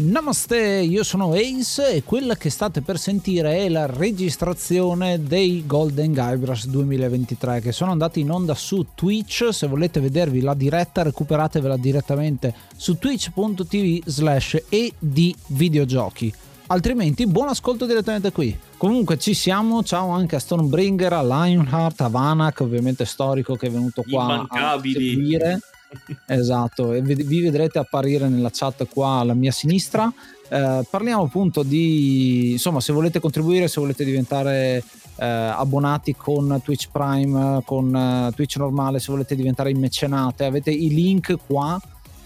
Namaste, io sono Ace e quella che state per sentire è la registrazione dei Golden Guybrush 2023 che sono andati in onda su Twitch. Se volete vedervi la diretta, recuperatevela direttamente su twitch.tv slash edvideogiochi. Altrimenti, buon ascolto direttamente qui. Comunque ci siamo, ciao anche a Stormbringer, a Lionheart, a Vanak, ovviamente storico che è venuto qua a seguire esatto, e vi vedrete apparire nella chat qua alla mia sinistra. Eh, parliamo appunto di insomma, se volete contribuire, se volete diventare eh, abbonati con Twitch Prime, con uh, Twitch normale, se volete diventare mecenate, avete i link qua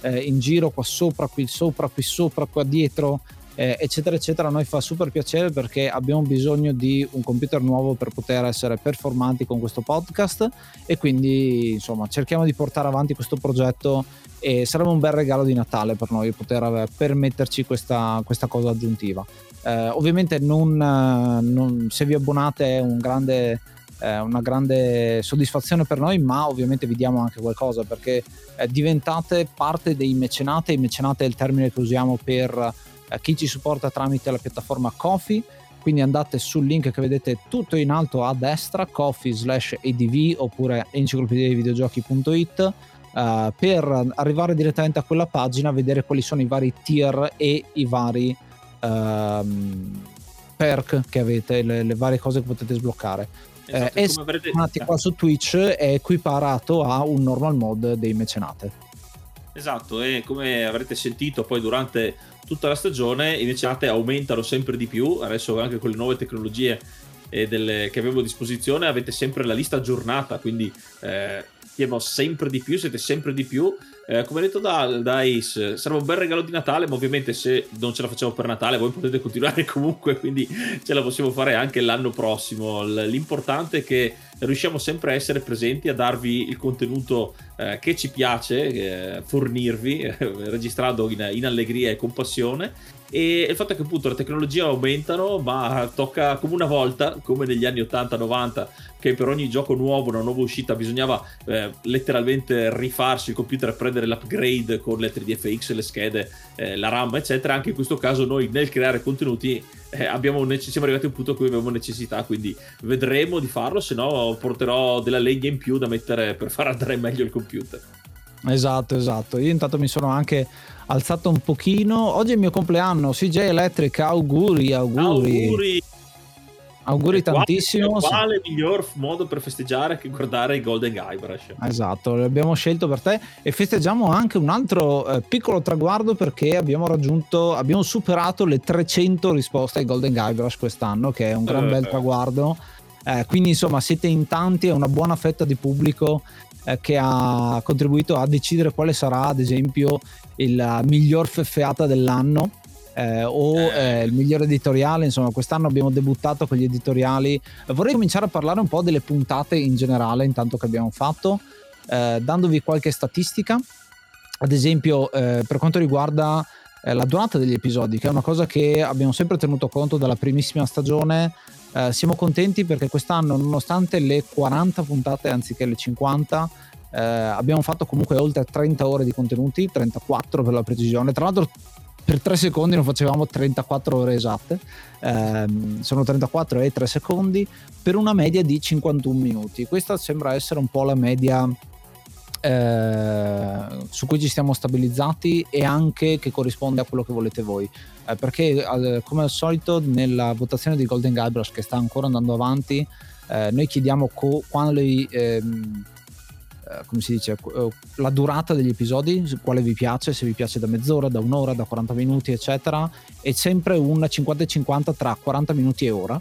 eh, in giro, qua sopra, qui sopra, qui sopra, qua dietro eh, eccetera eccetera a noi fa super piacere perché abbiamo bisogno di un computer nuovo per poter essere performanti con questo podcast e quindi insomma cerchiamo di portare avanti questo progetto e sarebbe un bel regalo di Natale per noi poter permetterci questa, questa cosa aggiuntiva eh, ovviamente non, non, se vi abbonate è un grande una grande soddisfazione per noi, ma ovviamente vi diamo anche qualcosa perché eh, diventate parte dei mecenate. I mecenate è il termine che usiamo per eh, chi ci supporta tramite la piattaforma Kofi quindi andate sul link che vedete tutto in alto a destra coffee slash adv oppure enciclopedia di videogiochi.it uh, per arrivare direttamente a quella pagina vedere quali sono i vari tier e i vari uh, perk che avete le, le, varie cose che potete sbloccare. Esatto, eh, e avrete... qua su Twitch è equiparato a un normal mode dei mecenate Esatto, e come avrete sentito poi durante tutta la stagione i mecenate aumentano sempre di più, adesso anche con le nuove tecnologie eh, delle, che abbiamo a disposizione avete sempre la lista aggiornata, quindi eh, sempre di più, siete sempre di più eh, come detto da, da, Ace, sarebbe un bel regalo di Natale, ma ovviamente se non ce la facciamo per Natale, voi potete continuare comunque, quindi ce la possiamo fare anche l'anno prossimo. L'importante è che riusciamo sempre a essere presenti, a darvi il contenuto eh, che ci piace eh, fornirvi, registrando in, in allegria e con passione e il fatto è che appunto le tecnologie aumentano ma tocca come una volta come negli anni 80-90 che per ogni gioco nuovo una nuova uscita bisognava eh, letteralmente rifarsi il computer prendere l'upgrade con le 3DFX le schede eh, la RAM eccetera. Anche in questo caso noi nel creare contenuti eh, abbiamo, siamo arrivati a un punto in cui abbiamo necessità quindi vedremo di farlo se no porterò della legna in più da mettere per far andare meglio il computer. Esatto esatto. Io intanto mi sono anche alzato un pochino. Oggi è il mio compleanno, CJ Electric, auguri, auguri. Auguri. Auguri e tantissimo. Quale, quale miglior modo per festeggiare che guardare i Golden Guybrush? Esatto, l'abbiamo scelto per te e festeggiamo anche un altro eh, piccolo traguardo perché abbiamo raggiunto, abbiamo superato le 300 risposte ai Golden Guybrush quest'anno, che è un gran bel eh. traguardo. Eh, quindi insomma siete in tanti, è una buona fetta di pubblico eh, che ha contribuito a decidere quale sarà ad esempio il miglior feffeata dell'anno eh, o eh. eh, il miglior editoriale. Insomma, quest'anno abbiamo debuttato con gli editoriali. Vorrei cominciare a parlare un po' delle puntate in generale, intanto che abbiamo fatto, eh, dandovi qualche statistica. Ad esempio, per quanto riguarda la durata degli episodi, che è una cosa che abbiamo sempre tenuto conto dalla primissima stagione. Siamo contenti perché quest'anno, nonostante le 40 puntate anziché le 50, eh, abbiamo fatto comunque oltre 30 ore di contenuti, 34 per la precisione. Tra l'altro per 3 secondi non facevamo 34 ore esatte, eh, sono 34 e 3 secondi per una media di 51 minuti. Questa sembra essere un po' la media eh, su cui ci stiamo stabilizzati e anche che corrisponde a quello che volete voi. Eh, perché eh, come al solito nella votazione di Golden Guybrush che sta ancora andando avanti, eh, noi chiediamo co- quali ehm, eh, come si dice, la durata degli episodi, quale vi piace, se vi piace da mezz'ora, da un'ora, da 40 minuti, eccetera, è sempre un 50 50 tra 40 minuti e ora.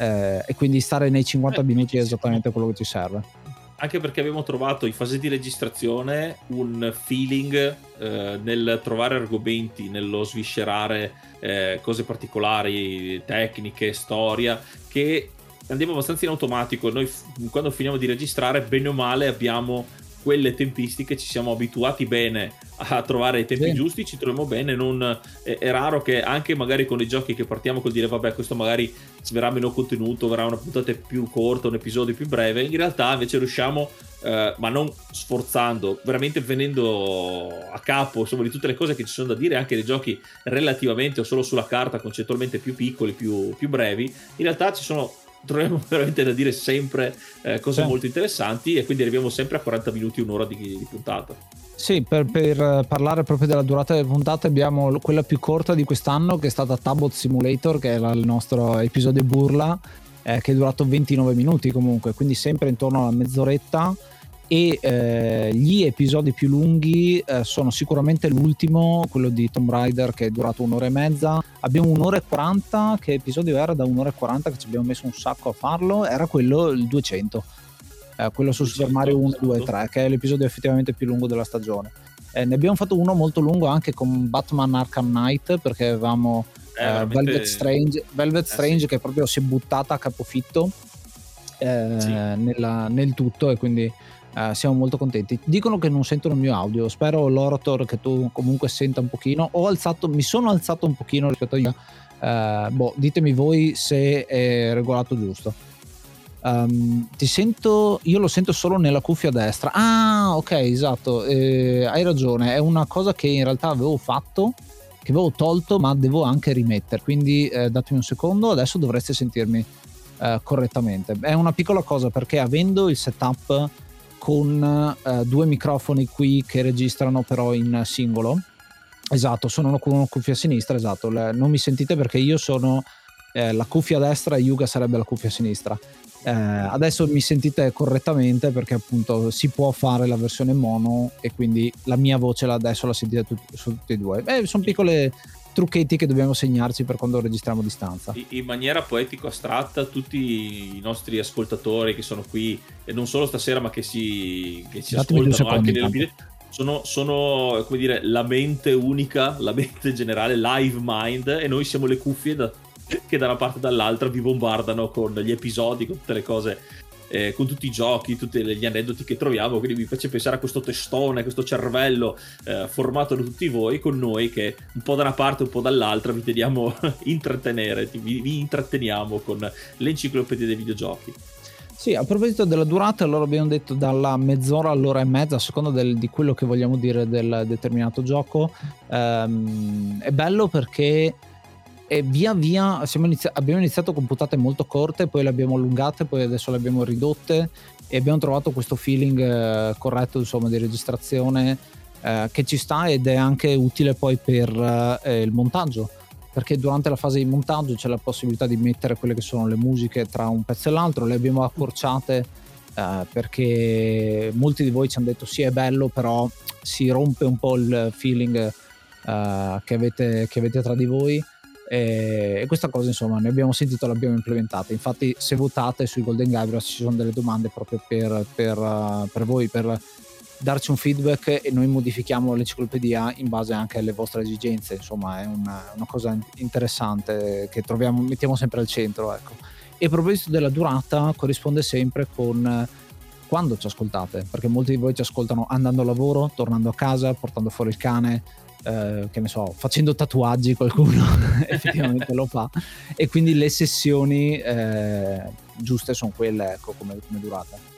E quindi stare nei 50 eh, minuti è esattamente quello che ci serve. Anche perché abbiamo trovato in fase di registrazione un feeling eh, nel trovare argomenti, nello sviscerare eh, cose particolari, tecniche, storia, che andiamo abbastanza in automatico. Noi quando finiamo di registrare, bene o male, abbiamo quelle tempistiche, ci siamo abituati bene a trovare i tempi sì. giusti, ci troviamo bene. Non, è, è, raro che anche magari con i giochi che partiamo col dire vabbè, questo magari verrà meno contenuto, verrà una puntata più corta, un episodio più breve. In realtà invece riusciamo, eh, ma non sforzando, veramente venendo a capo insomma, di tutte le cose che ci sono da dire, anche dei giochi relativamente o solo sulla carta, concettualmente più piccoli, più, più brevi. In realtà ci sono troviamo veramente da dire sempre eh, cose sì. molto interessanti e quindi arriviamo sempre a 40 minuti, un'ora di, di puntata. Sì, per, per, parlare proprio della durata delle puntate abbiamo quella più corta di quest'anno che è stata Tabot Simulator, che era il nostro episodio burla, eh, che è durato 29 minuti comunque, quindi sempre intorno alla mezz'oretta e eh, gli episodi più lunghi eh, sono sicuramente l'ultimo, quello di Tomb Raider che è durato un'ora e mezza. Abbiamo un'ora e 40, che episodio era da un'ora e 40 che ci abbiamo messo un sacco a farlo? Era quello il 200, eh, quello su Super Mario 1, 2 e 3, che è l'episodio effettivamente più lungo della stagione. Eh, ne abbiamo fatto uno molto lungo anche con Batman Arkham Knight perché avevamo eh, Velvet Strange, Velvet eh, Strange che proprio si è buttata a capofitto sì. nella, nel tutto e quindi Uh, siamo molto contenti. Dicono che non sentono il mio audio. Spero l'Orator che tu comunque senta un pochino. Ho alzato, mi sono alzato un pochino rispetto a io. Uh, boh, ditemi voi se è regolato giusto. Um, ti sento, io lo sento solo nella cuffia destra. Ah, ok, esatto. Eh, hai ragione. È una cosa che in realtà avevo fatto, che avevo tolto, ma devo anche rimettere. Quindi eh, datemi un secondo. Adesso dovreste sentirmi eh, correttamente. È una piccola cosa perché avendo il setup con eh, due microfoni qui che registrano però in singolo. Esatto, sono con una cuffia a sinistra, esatto. Le, non mi sentite perché io sono eh, la cuffia a destra e Yuga sarebbe la cuffia a sinistra. Eh, adesso mi sentite correttamente perché appunto si può fare la versione mono e quindi la mia voce adesso la sentite tut- su tutti e due. Eh, sono piccole trucchetti che dobbiamo segnarci per quando registriamo a distanza. In maniera poetico-astratta, tutti i nostri ascoltatori che sono qui, e non solo stasera, ma che si, che si ascoltano anche nelle video, sono, sono, come dire, la mente unica, la mente generale, live mind, e noi siamo le cuffie da, che da una parte e dall'altra vi bombardano con gli episodi, con tutte le cose eh, con tutti i giochi, tutti gli aneddoti che troviamo, quindi mi piace pensare a questo testone, a questo cervello eh, formato da tutti voi con noi che un po' da una parte, un po' dall'altra vi teniamo intrattenere, vi, vi intratteniamo con l'enciclopedia dei videogiochi. Sì, a proposito della durata, allora abbiamo detto dalla mezz'ora all'ora e mezza, a seconda del, di quello che vogliamo dire del determinato gioco. Ehm, è bello perché e via via inizi- abbiamo iniziato con puntate molto corte, poi le abbiamo allungate, poi adesso le abbiamo ridotte e abbiamo trovato questo feeling eh, corretto insomma, di registrazione eh, che ci sta ed è anche utile poi per eh, il montaggio. Perché durante la fase di montaggio c'è la possibilità di mettere quelle che sono le musiche tra un pezzo e l'altro, le abbiamo accorciate eh, perché molti di voi ci hanno detto sì è bello però si rompe un po' il feeling eh, che avete, che avete tra di voi e, questa cosa insomma ne abbiamo sentito l'abbiamo implementata infatti se votate sui Golden Guybrush ci sono delle domande proprio per, per, uh, per voi per darci un feedback e noi modifichiamo l'enciclopedia in base anche alle vostre esigenze insomma è una, una cosa interessante che troviamo mettiamo sempre al centro ecco. e a proposito della durata corrisponde sempre con quando ci ascoltate perché molti di voi ci ascoltano andando a lavoro tornando a casa portando fuori il cane eh, che ne so, facendo tatuaggi qualcuno effettivamente lo fa e quindi le sessioni eh, giuste sono quelle ecco come, come durata.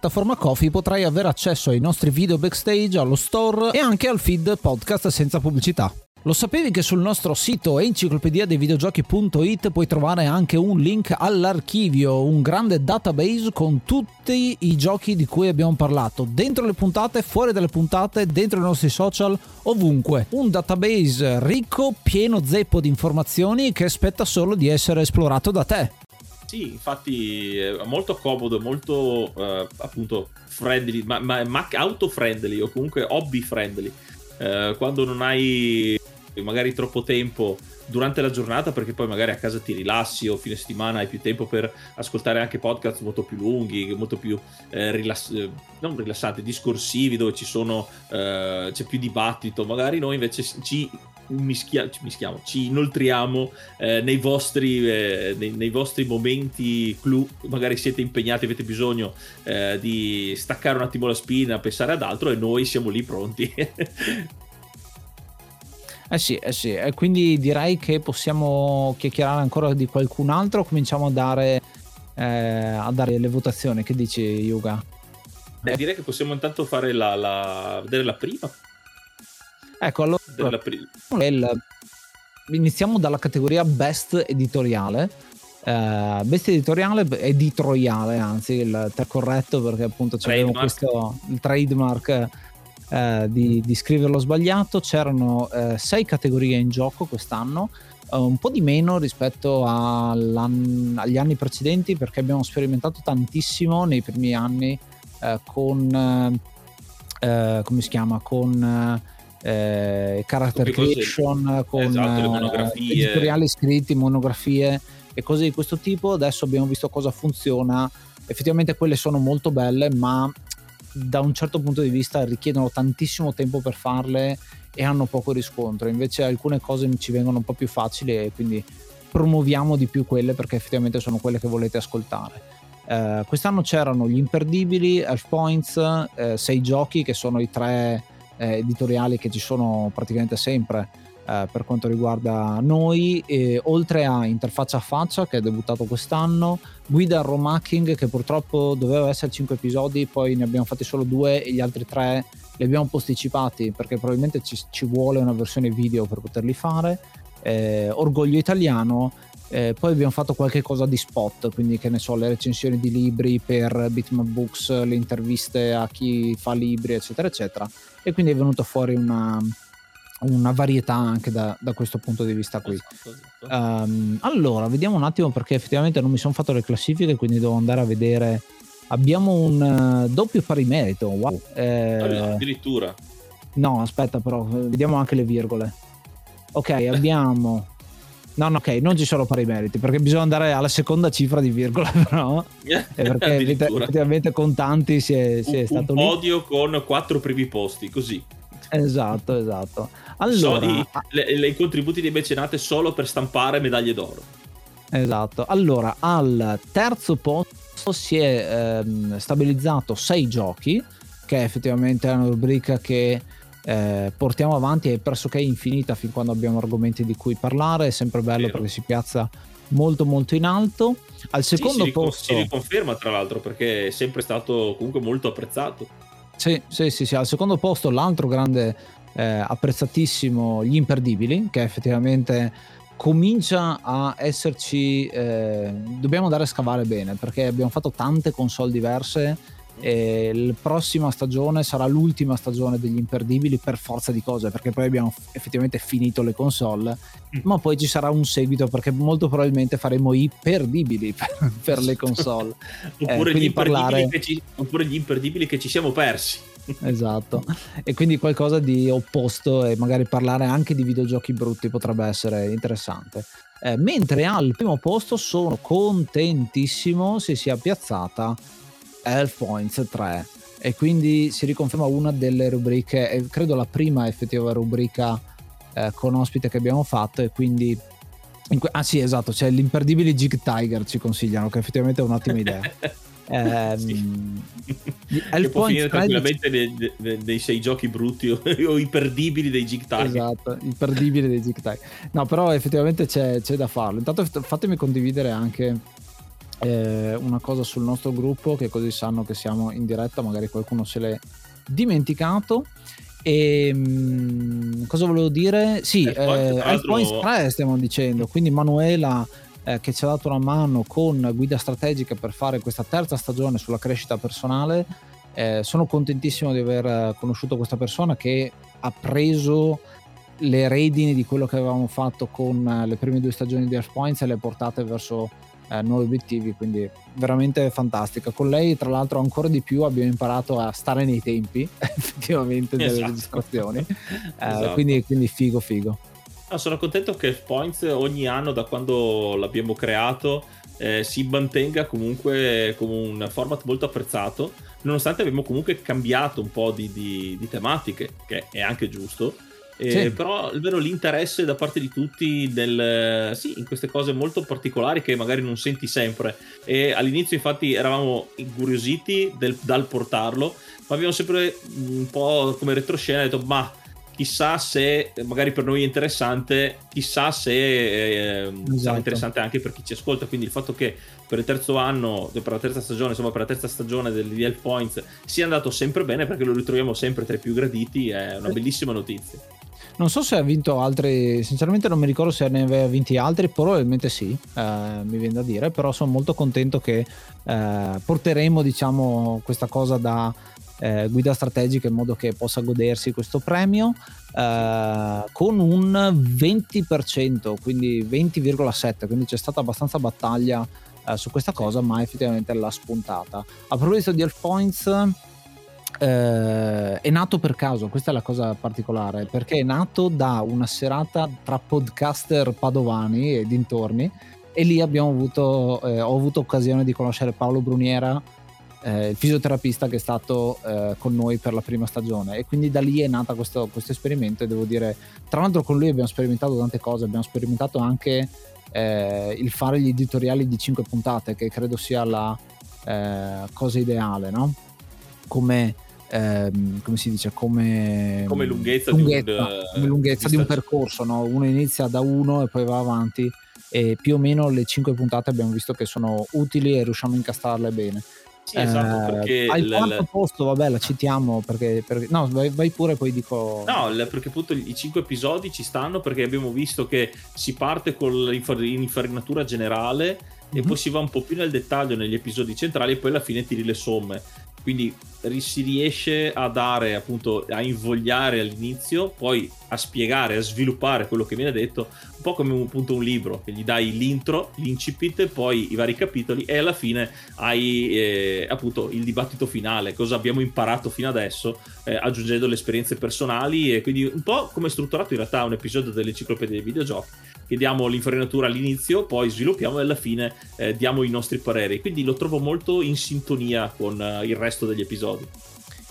Coffee potrai avere accesso ai nostri video backstage, allo store e anche al feed podcast senza pubblicità. Lo sapevi che sul nostro sito enciclopedia dei videogiochi.it puoi trovare anche un link all'archivio, un grande database con tutti i giochi di cui abbiamo parlato, dentro le puntate, fuori dalle puntate, dentro i nostri social, ovunque. Un database ricco, pieno zeppo di informazioni che aspetta solo di essere esplorato da te. Sì, infatti è molto comodo, molto uh, appunto friendly, ma, ma, ma auto friendly o comunque hobby friendly. Uh, quando non hai magari troppo tempo durante la giornata perché poi magari a casa ti rilassi o fine settimana hai più tempo per ascoltare anche podcast molto più lunghi, molto più eh, rilass- non rilassanti, discorsivi dove ci sono eh, c'è più dibattito, magari noi invece ci mischia- mischiamo, ci inoltriamo eh, nei, vostri, eh, nei, nei, vostri, momenti clou, magari siete impegnati, avete bisogno eh, di staccare un attimo la spina, pensare ad altro e noi siamo lì pronti. Eh sì, eh sì, e quindi direi che possiamo chiacchierare ancora di qualcun altro, cominciamo a dare, eh, a dare le votazioni, che dici Yuga? Eh, direi che possiamo intanto fare la, la, vedere la prima. Ecco, allora il, iniziamo dalla categoria best editoriale. Uh, best editoriale, editoriale, anzi, il corretto perché appunto c'era questo il trademark uh, di, di, scriverlo sbagliato. C'erano uh, sei categorie in gioco quest'anno, un po' di meno rispetto agli anni precedenti perché abbiamo sperimentato tantissimo nei primi anni con come si chiama con eh, character creation con esatto, eh, editoriali scritti, monografie e cose di questo tipo. Adesso abbiamo visto cosa funziona. Effettivamente quelle sono molto belle, ma da un certo punto di vista richiedono tantissimo tempo per farle e hanno poco riscontro. Invece alcune cose ci vengono un po' più facili e quindi promuoviamo di più quelle perché effettivamente sono quelle che volete ascoltare. Uh, quest'anno c'erano gli imperdibili, Elf Points, uh, sei giochi che sono i tre eh, editoriali che ci sono praticamente sempre eh, per quanto riguarda noi, e, oltre a Interfaccia a Faccia che è debuttato quest'anno, Guida al Romacking che purtroppo doveva essere 5 episodi, poi ne abbiamo fatti solo due e gli altri tre li abbiamo posticipati perché probabilmente ci, ci vuole una versione video per poterli fare. Eh, Orgoglio Italiano eh, poi abbiamo fatto qualche cosa di spot, quindi che ne so, le recensioni di libri per Bitmap Books, le interviste a chi fa libri, eccetera, eccetera. E quindi è venuta fuori una, una varietà anche da, da, questo punto di vista qui. Esatto, esatto. Um, allora, vediamo un attimo perché effettivamente non mi sono fatto le classifiche, quindi devo andare a vedere. Abbiamo un uh, doppio pari merito. Wow. Eh, addirittura. No, aspetta, però, vediamo anche le virgole. Ok, abbiamo No, no, ok, non ci sono pari meriti perché bisogna andare alla seconda cifra di virgola, però. perché effettivamente con tanti si è, si è un, stato un podio con quattro primi posti, così. Esatto, esatto. Allora, i, le, le, i contributi dei mecenate solo per stampare medaglie d'oro. Esatto. Allora, al terzo posto si è ehm, stabilizzato sei giochi, che effettivamente è una rubrica che eh, portiamo avanti è pressoché infinita fin quando abbiamo argomenti di cui parlare, è sempre bello Vero. perché si piazza molto molto in alto. Al secondo sì, posto... Si riconferma tra l'altro perché è sempre stato comunque molto apprezzato. Sì, sì, sì, sì. al secondo posto l'altro grande eh, apprezzatissimo, Gli Imperdibili, che effettivamente comincia a esserci... Eh, dobbiamo andare a scavare bene perché abbiamo fatto tante console diverse e la prossima stagione sarà l'ultima stagione degli imperdibili per forza di cose perché poi abbiamo effettivamente finito le console mm. ma poi ci sarà un seguito perché molto probabilmente faremo i perdibili per, per le console oppure, eh, gli parlare... ci, oppure gli imperdibili che ci siamo persi esatto. E quindi qualcosa di opposto e magari parlare anche di videogiochi brutti potrebbe essere interessante. Eh, mentre al primo posto sono contentissimo se sia piazzata Health Points 3 e quindi si riconferma una delle rubriche, credo la prima effettiva rubrica eh, con ospite che abbiamo fatto e quindi Que- ah sì, esatto, c'è l'imperdibile Jig Tiger, ci consigliano, che effettivamente è un'ottima idea. eh, sì. che può finire tranquillamente dei, dei, dei, sei giochi brutti o, o imperdibili dei Jig Tiger. Esatto, imperdibili dei Jig Tiger. No, però effettivamente c'è, c'è da farlo. Intanto fatemi condividere anche eh, una cosa sul nostro gruppo, che così sanno che siamo in diretta, magari qualcuno se l'è dimenticato. E ehm, cosa volevo dire? Sì, eh, Points 3 stiamo dicendo, quindi Manuela eh, che ci ha dato una mano con guida strategica per fare questa terza stagione sulla crescita personale. Eh, sono contentissimo di aver conosciuto questa persona che ha preso le redini di quello che avevamo fatto con le prime due stagioni di Earth Points e le ha portate verso eh, nuovi obiettivi, quindi veramente fantastica. Con lei, tra l'altro, ancora di più abbiamo imparato a stare nei tempi effettivamente delle esatto. registrazioni. Eh, esatto. quindi, quindi figo, figo. No, sono contento che Points ogni anno, da quando l'abbiamo creato, eh, si mantenga comunque come un format molto apprezzato, nonostante abbiamo comunque cambiato un po' di, di, di tematiche, che è anche giusto eh, sì. Però vero l'interesse da parte di tutti del, sì, in queste cose molto particolari che magari non senti sempre. E all'inizio, infatti, eravamo incuriositi del, dal portarlo, ma abbiamo sempre un po' come retroscena detto: Ma chissà se magari per noi è interessante, chissà se eh, esatto. sarà interessante anche per chi ci ascolta. Quindi il fatto che per il terzo anno, per la terza stagione, insomma, per la terza stagione del DL Points sia andato sempre bene perché lo ritroviamo sempre tra i più graditi, è una bellissima notizia. Non so se ha vinto altri, sinceramente non mi ricordo se ne aveva vinti altri, probabilmente sì, eh, mi viene da dire, però sono molto contento che eh, porteremo diciamo, questa cosa da eh, guida strategica in modo che possa godersi questo premio eh, con un 20%, quindi 20,7, quindi c'è stata abbastanza battaglia eh, su questa cosa, ma effettivamente l'ha spuntata. A proposito di Elf Points eh, è nato per caso, questa è la cosa particolare, perché è nato da una serata tra podcaster padovani e dintorni e lì avuto, eh, ho avuto occasione di conoscere Paolo Bruniera, eh, il fisioterapista che è stato eh, con noi per la prima stagione e quindi da lì è nato questo, questo, esperimento e devo dire, tra l'altro con lui abbiamo sperimentato tante cose, abbiamo sperimentato anche eh, il fare gli editoriali di 5 puntate che credo sia la eh, cosa ideale, no? Come ehm, come si dice, come, come lunghezza, lunghezza, di un, come lunghezza di un percorso, no? uno inizia da uno e poi va avanti e più o meno le cinque puntate abbiamo visto che sono utili e riusciamo a incastrarle bene. Sì, esatto, perché al quarto l... posto, vabbè, la citiamo perché, perché no, vai, vai, pure poi dico No, perché appunto i cinque episodi ci stanno perché abbiamo visto che si parte con l'infarinatura generale mm-hmm. e mhm. poi si va un po' più nel dettaglio negli episodi centrali e poi alla fine tiri le somme. Quindi si riesce a dare appunto a invogliare all'inizio, poi a spiegare, a sviluppare quello che viene detto, un po' come appunto un libro, che gli dai l'intro, l'incipit, poi i vari capitoli e alla fine hai eh, appunto il dibattito finale, cosa abbiamo imparato fino adesso, eh, aggiungendo le esperienze personali e quindi un po' come strutturato in realtà un episodio dell'enciclopedia dei videogiochi che diamo l'infarinatura all'inizio, poi sviluppiamo e alla fine eh, diamo i nostri pareri. Quindi lo trovo molto in sintonia con uh, il resto degli episodi.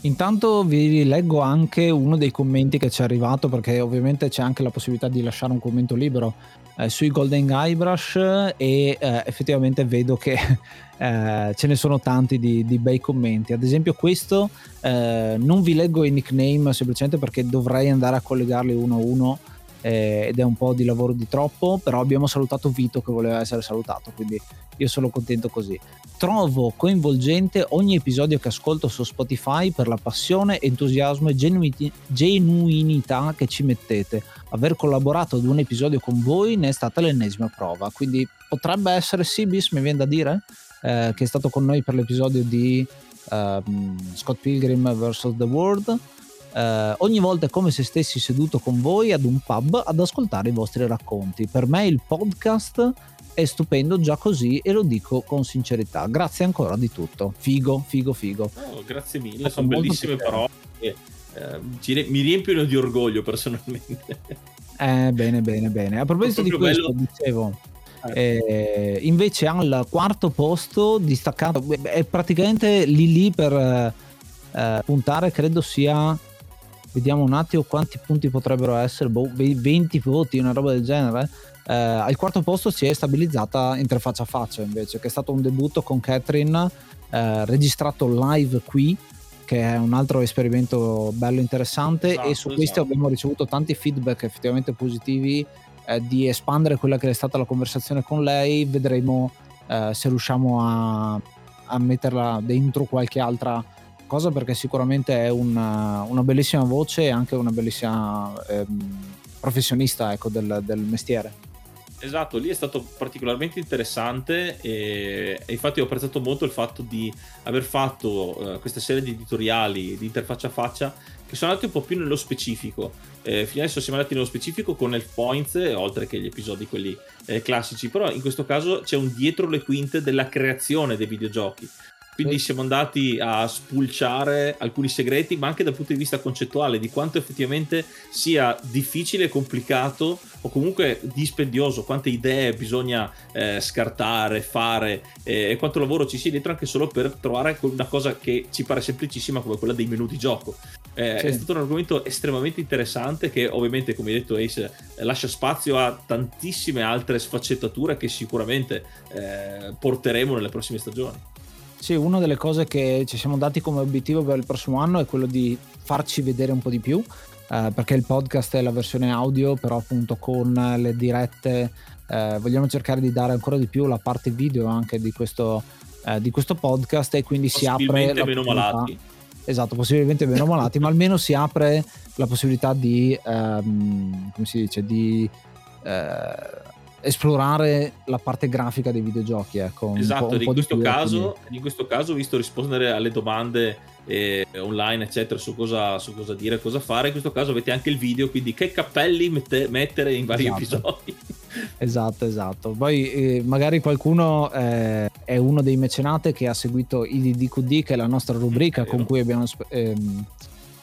Intanto vi leggo anche uno dei commenti che ci è arrivato perché ovviamente c'è anche la possibilità di lasciare un commento libero eh, sui Golden Guybrush e eh, effettivamente vedo che eh, ce ne sono tanti di, di, bei commenti. Ad esempio questo eh, non vi leggo i nickname semplicemente perché dovrei andare a collegarli uno a uno eh, ed è un po' di lavoro di troppo, però abbiamo salutato Vito che voleva essere salutato, quindi io sono contento così. Trovo coinvolgente ogni episodio che ascolto su Spotify per la passione, entusiasmo e genuini- genuinità che ci mettete. Aver collaborato ad un episodio con voi ne è stata l'ennesima prova, quindi potrebbe essere Sibis, mi viene da dire, eh, che è stato con noi per l'episodio di uh, Scott Pilgrim vs. The World Uh, ogni volta è come se stessi seduto con voi ad un pub ad ascoltare i vostri racconti. Per me il podcast è stupendo già così e lo dico con sincerità. Grazie ancora di tutto. Figo, figo, figo. Oh, grazie mille, sono bellissime parole. Eh, mi riempiono di orgoglio personalmente. Eh, bene, bene, bene. A proposito di questo, bello... dicevo, Eh, invece al quarto posto, distaccato, è praticamente lì lì per eh, puntare, credo sia. Vediamo un attimo quanti punti potrebbero essere, boh, 20 voti, una roba del genere. Eh, al quarto posto si è stabilizzata interfaccia a faccia invece, che è stato un debutto con Catherine eh, registrato live qui che è un altro esperimento bello interessante esatto, e su questo esatto. abbiamo ricevuto tanti feedback effettivamente positivi eh, di espandere quella che è stata la conversazione con lei vedremo eh, se riusciamo a, a, metterla dentro qualche altra cosa perché sicuramente è una, una bellissima voce e anche una bellissima ehm, professionista ecco, del, del mestiere Esatto, lì è stato particolarmente interessante e, e, infatti ho apprezzato molto il fatto di aver fatto uh, questa serie di editoriali di interfaccia a faccia che sono andati un po' più nello specifico. Eh, fino adesso siamo andati nello specifico con Elf Points, oltre che gli episodi quelli eh, classici, però in questo caso c'è un dietro le quinte della creazione dei videogiochi. Quindi siamo andati a spulciare alcuni segreti, ma anche dal punto di vista concettuale, di quanto effettivamente sia difficile e complicato o comunque dispendioso, quante idee bisogna eh, scartare, fare eh, e quanto lavoro ci sia dietro anche solo per trovare una cosa che ci pare semplicissima come quella dei menu di gioco. Eh, sì. È stato un argomento estremamente interessante che ovviamente, come hai detto Ace, lascia spazio a tantissime altre sfaccettature che sicuramente eh, porteremo nelle prossime stagioni. Sì, una delle cose che ci siamo dati come obiettivo per il prossimo anno è quello di farci vedere un po' di più, eh, perché il podcast è la versione audio, però appunto con le dirette eh, vogliamo cercare di dare ancora di più la parte video anche di questo, eh, di questo podcast e quindi si apre... La meno malati. Esatto, possibilmente meno malati, ma almeno si apre la possibilità di, ehm, come si dice, di eh, esplorare la parte grafica dei videogiochi. Ecco, esatto, in questo, caso, in questo caso, visto rispondere alle domande eh, online, eccetera, su cosa, su cosa, dire, cosa fare, in questo caso avete anche il video, quindi che cappelli mette, mettere in vari esatto. episodi. Esatto, esatto. Poi eh, magari qualcuno eh, è uno dei mecenate che ha seguito i DQD, che è la nostra rubrica con cui abbiamo ehm,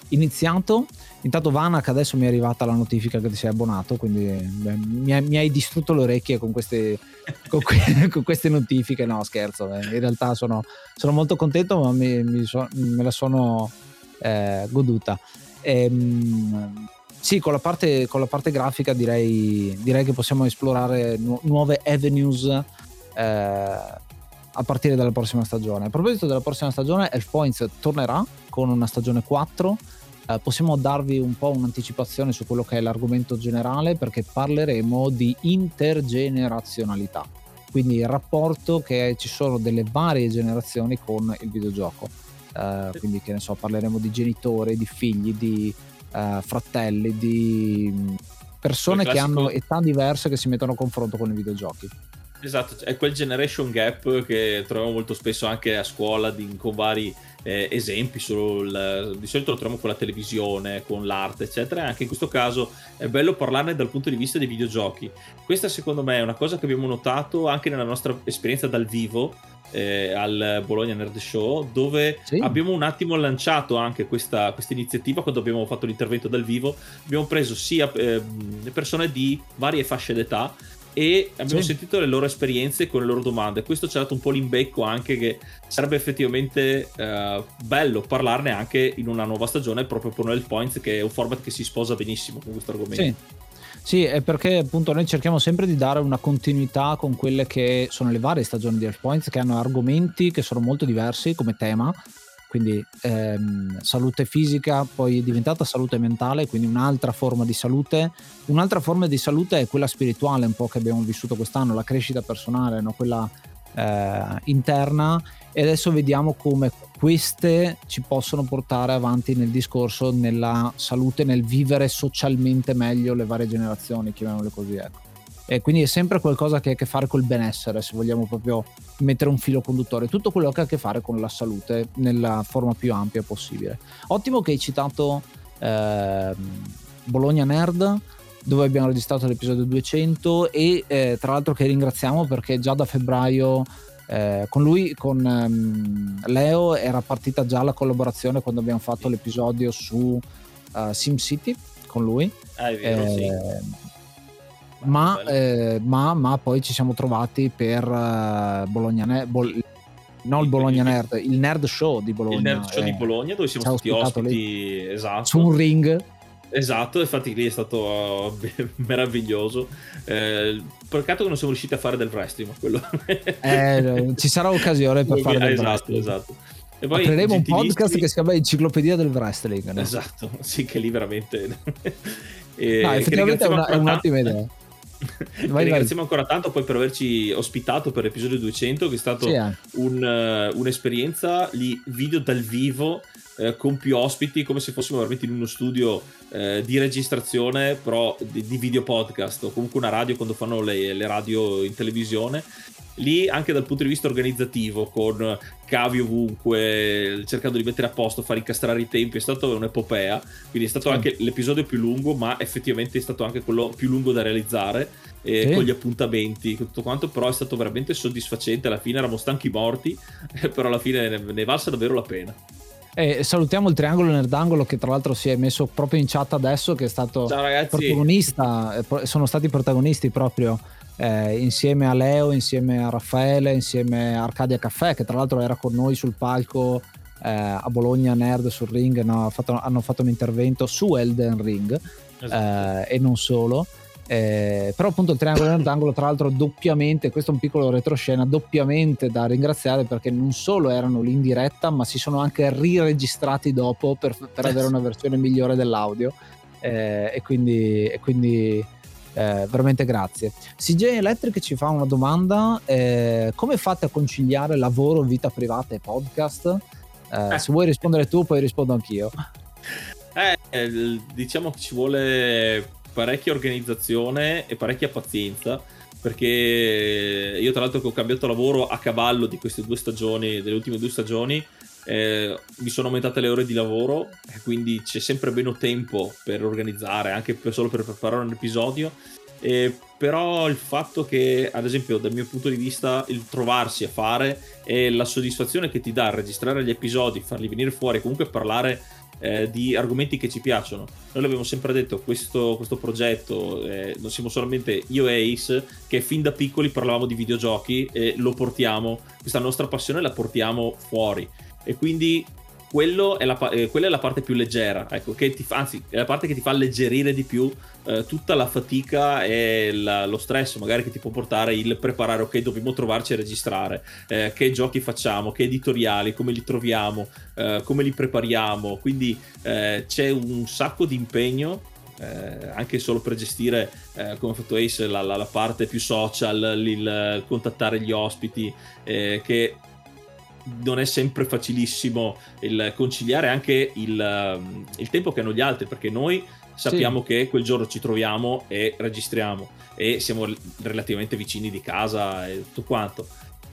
iniziato. Intanto Vanak adesso mi è arrivata la notifica che ti sei abbonato, quindi beh, mi, hai, mi, hai distrutto le orecchie con queste, con, que- con queste notifiche. No, scherzo, eh. in realtà sono, sono, molto contento, ma mi, mi so- me la sono eh, goduta. Ehm, sì, con la, parte, con la parte grafica direi, direi, che possiamo esplorare nu- nuove avenues eh, a partire dalla prossima stagione. A proposito della prossima stagione, Elf Points tornerà con una stagione 4 eh, possiamo darvi un po' un'anticipazione su quello che è l'argomento generale perché parleremo di intergenerazionalità, quindi il rapporto che ci sono delle varie generazioni con il videogioco. Uh, quindi che ne so, parleremo di genitori, di figli, di uh, fratelli, di mm, persone classico... che hanno età diverse che si mettono a confronto con i videogiochi. Esatto, è quel generation gap che troviamo molto spesso anche a scuola di, con vari eh, esempi, sul, di solito lo troviamo con la televisione, con l'arte, eccetera. Anche in questo caso è bello parlarne dal punto di vista dei videogiochi. Questa, secondo me, è una cosa che abbiamo notato anche nella nostra esperienza dal vivo. Eh, al Bologna Nerd Show dove sì. abbiamo un attimo lanciato anche questa, questa, iniziativa quando abbiamo fatto l'intervento dal vivo abbiamo preso sia eh, persone di varie fasce d'età e abbiamo sì. sentito le loro esperienze con le loro domande. Questo ci ha dato un po' l'imbecco anche che sarebbe effettivamente uh, bello parlarne anche in una nuova stagione proprio per Noel Points che è un format che si sposa benissimo con questo argomento. Sì. Sì, è perché appunto noi cerchiamo sempre di dare una continuità con quelle che sono le varie stagioni di Elf Points che hanno argomenti che sono molto diversi come tema quindi ehm, salute fisica poi è diventata salute mentale, quindi un'altra forma di salute. Un'altra forma di salute è quella spirituale, un po' che abbiamo vissuto quest'anno, la crescita personale, no? quella eh, interna e adesso vediamo come queste ci possono portare avanti nel discorso, nella salute, nel vivere socialmente meglio le varie generazioni, chiamiamole così. Ecco. E quindi è sempre qualcosa che ha a che fare col benessere, se vogliamo proprio mettere un filo conduttore, tutto quello che ha a che fare con la salute nella forma più ampia possibile. Ottimo che hai citato eh, Bologna Nerd, dove abbiamo registrato l'episodio 200 e eh, tra l'altro che ringraziamo perché già da febbraio eh, con lui, con um, Leo, era partita già la collaborazione quando abbiamo fatto l'episodio su uh, SimCity con lui. Ah, è vero, sì ma, eh, ma, ma, poi ci siamo trovati per uh, Bologna Nerd, Bol- non il Bologna Nerd, il Nerd Show di Bologna. Il Nerd Show eh, di Bologna dove siamo stati ospiti lì, esatto. su un ring. Esatto, infatti lì è stato uh, meraviglioso. Eh, peccato che non siamo riusciti a fare del wrestling, quello. eh, ci sarà occasione per fare del esatto, wrestling. Esatto, E poi Apriremo un podcast che si chiama Enciclopedia del Wrestling. No? Esatto, sì, che lì veramente. e, no, effettivamente è, una, è un'ottima idea. Vai, ringraziamo ancora tanto poi per averci ospitato per l'episodio 200 che è stato sì, eh. un, uh, un'esperienza lì video dal vivo uh, con più ospiti come se fossimo veramente in uno studio uh, di registrazione però di, di, video podcast o comunque una radio quando fanno le, le radio in televisione lì anche dal punto di vista organizzativo con cavi ovunque cercando di mettere a posto fare incastrare i tempi è stato un'epopea. Quindi è stato sì. anche l'episodio più lungo ma effettivamente è stato anche quello più lungo da realizzare sì. con gli appuntamenti tutto quanto però è stato veramente soddisfacente. Alla fine eravamo stanchi morti però alla fine ne, ne valsa davvero la pena. E salutiamo il triangolo nerdangolo che tra l'altro si è messo proprio in chat adesso che è stato protagonista eh, sono stati protagonisti proprio eh, insieme a Leo, insieme a Raffaele, insieme a Arcadia Caffè, che tra l'altro era con noi sul palco eh, a Bologna Nerd sul ring, no, fatto, hanno fatto un intervento su Elden Ring esatto. eh, e non solo. Eh, però appunto il triangolo nerdangolo tra l'altro doppiamente questo è un piccolo retroscena doppiamente da ringraziare perché non solo erano lì in diretta ma si sono anche riregistrati dopo per, per avere una versione migliore dell'audio eh, e quindi, e quindi eh, veramente grazie. CJ Electric ci fa una domanda: eh, come fate a conciliare lavoro, vita privata e podcast? Eh, eh. se vuoi rispondere tu, poi rispondo anch'io. Eh, diciamo che ci vuole parecchia organizzazione e parecchia pazienza perché io tra l'altro che ho cambiato lavoro a cavallo di queste due stagioni, delle ultime due stagioni, eh, mi sono aumentate le ore di lavoro, quindi c'è sempre meno tempo per organizzare, anche per, solo per preparare un episodio. Eh, però il fatto che, ad esempio, dal mio punto di vista, il trovarsi a fare e la soddisfazione che ti dà registrare gli episodi, farli venire fuori, comunque parlare eh, di argomenti che ci piacciono. Noi l'abbiamo sempre detto, questo, questo progetto, eh, non siamo solamente io e Ace, che fin da piccoli parlavamo di videogiochi e lo portiamo, questa nostra passione la portiamo fuori e quindi è la, eh, quella è la parte più leggera, ecco, fa, anzi, è la parte che ti fa alleggerire di più eh, tutta la fatica e la, lo stress, magari che ti può portare il preparare, ok, dobbiamo trovarci a registrare, eh, che giochi facciamo, che editoriali, come li troviamo, eh, come li prepariamo. Quindi eh, c'è un sacco di impegno. Eh, anche solo per gestire, come ha fatto Ace, la, la, la parte più social, il, il contattare gli ospiti, che non è sempre facilissimo il conciliare anche il, um, il, tempo che hanno gli altri, perché noi sappiamo sì. che quel giorno ci troviamo e registriamo e siamo relativamente vicini di casa e tutto quanto.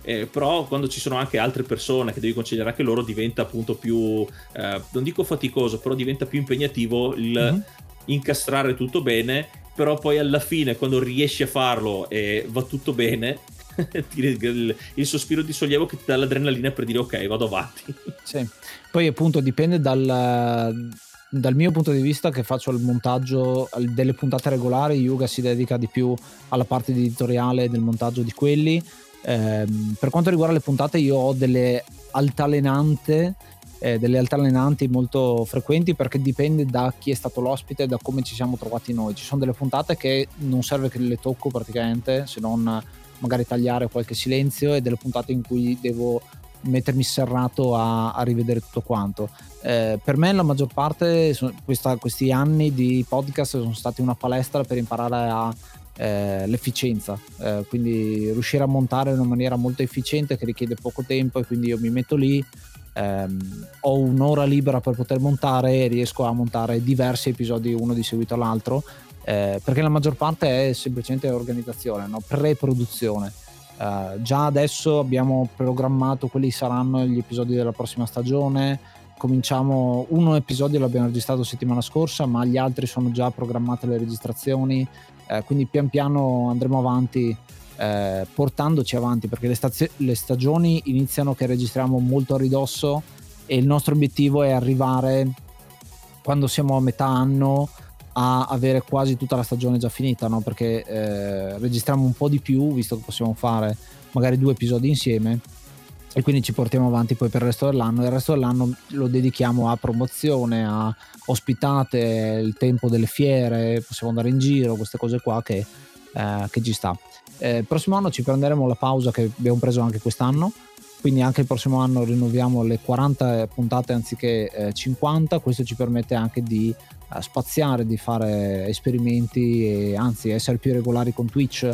Eh, però quando ci sono anche altre persone che devi conciliare anche loro diventa appunto più, eh, non dico faticoso, però diventa più impegnativo il mm-hmm. incastrare tutto bene, però poi alla fine quando riesci a farlo e va tutto bene, il, il, sospiro di sollievo che ti dà l'adrenalina per dire ok, vado avanti. Sì. Poi appunto dipende dal, dal mio punto di vista che faccio il montaggio delle puntate regolari, Yuga si dedica di più alla parte editoriale del montaggio di quelli. Eh, per quanto riguarda le puntate io ho delle altalenante eh, delle altalenanti molto frequenti perché dipende da chi è stato l'ospite e da come ci siamo trovati noi. Ci sono delle puntate che non serve che le tocco praticamente se non magari tagliare qualche silenzio e delle puntate in cui devo mettermi serrato a, a rivedere tutto quanto. Eh, per me la maggior parte, questa, questi anni di podcast sono stati una palestra per imparare a, eh, l'efficienza, eh, quindi riuscire a montare in una maniera molto efficiente che richiede poco tempo e quindi io mi metto lì, ehm, ho un'ora libera per poter montare e riesco a montare diversi episodi uno di seguito all'altro eh, perché la maggior parte è semplicemente organizzazione, no? pre-produzione. Eh, già adesso abbiamo programmato quelli saranno gli episodi della prossima stagione. Cominciamo, uno episodio l'abbiamo registrato settimana scorsa, ma gli altri sono già programmate le registrazioni. Eh, quindi pian piano andremo avanti eh, portandoci avanti perché le, stazio- le, stagioni iniziano che registriamo molto a ridosso e il nostro obiettivo è arrivare quando siamo a metà anno a avere quasi tutta la stagione già finita, no? perché eh, registriamo un po' di più, visto che possiamo fare magari due episodi insieme e quindi ci portiamo avanti poi per il resto dell'anno e il resto dell'anno lo dedichiamo a promozione, a ospitate, il tempo delle fiere, possiamo andare in giro, queste cose qua che, eh, che ci sta. Eh, il prossimo anno ci prenderemo la pausa che abbiamo preso anche quest'anno, quindi anche il prossimo anno rinnoviamo le 40 puntate anziché eh, 50, questo ci permette anche di spaziare, di fare esperimenti e anzi essere più regolari con Twitch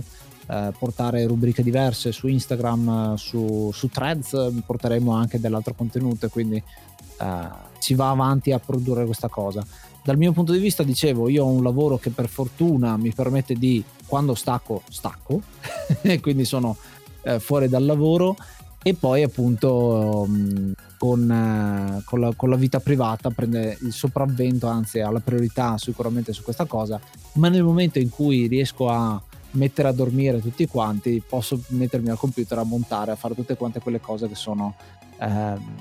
eh, portare rubriche diverse su Instagram, su, su Threads, porteremo anche dell'altro contenuto quindi eh, si va avanti a produrre questa cosa. Dal mio punto di vista, dicevo, io ho un lavoro che per fortuna mi permette di, quando stacco, stacco, e quindi sono eh, fuori dal lavoro e poi appunto um, con, uh, con, la, con, la, vita privata prende il sopravvento, anzi ha la priorità sicuramente su questa cosa, ma nel momento in cui riesco a mettere a dormire tutti quanti, posso mettermi al computer a montare, a fare tutte quante quelle cose che sono, ehm,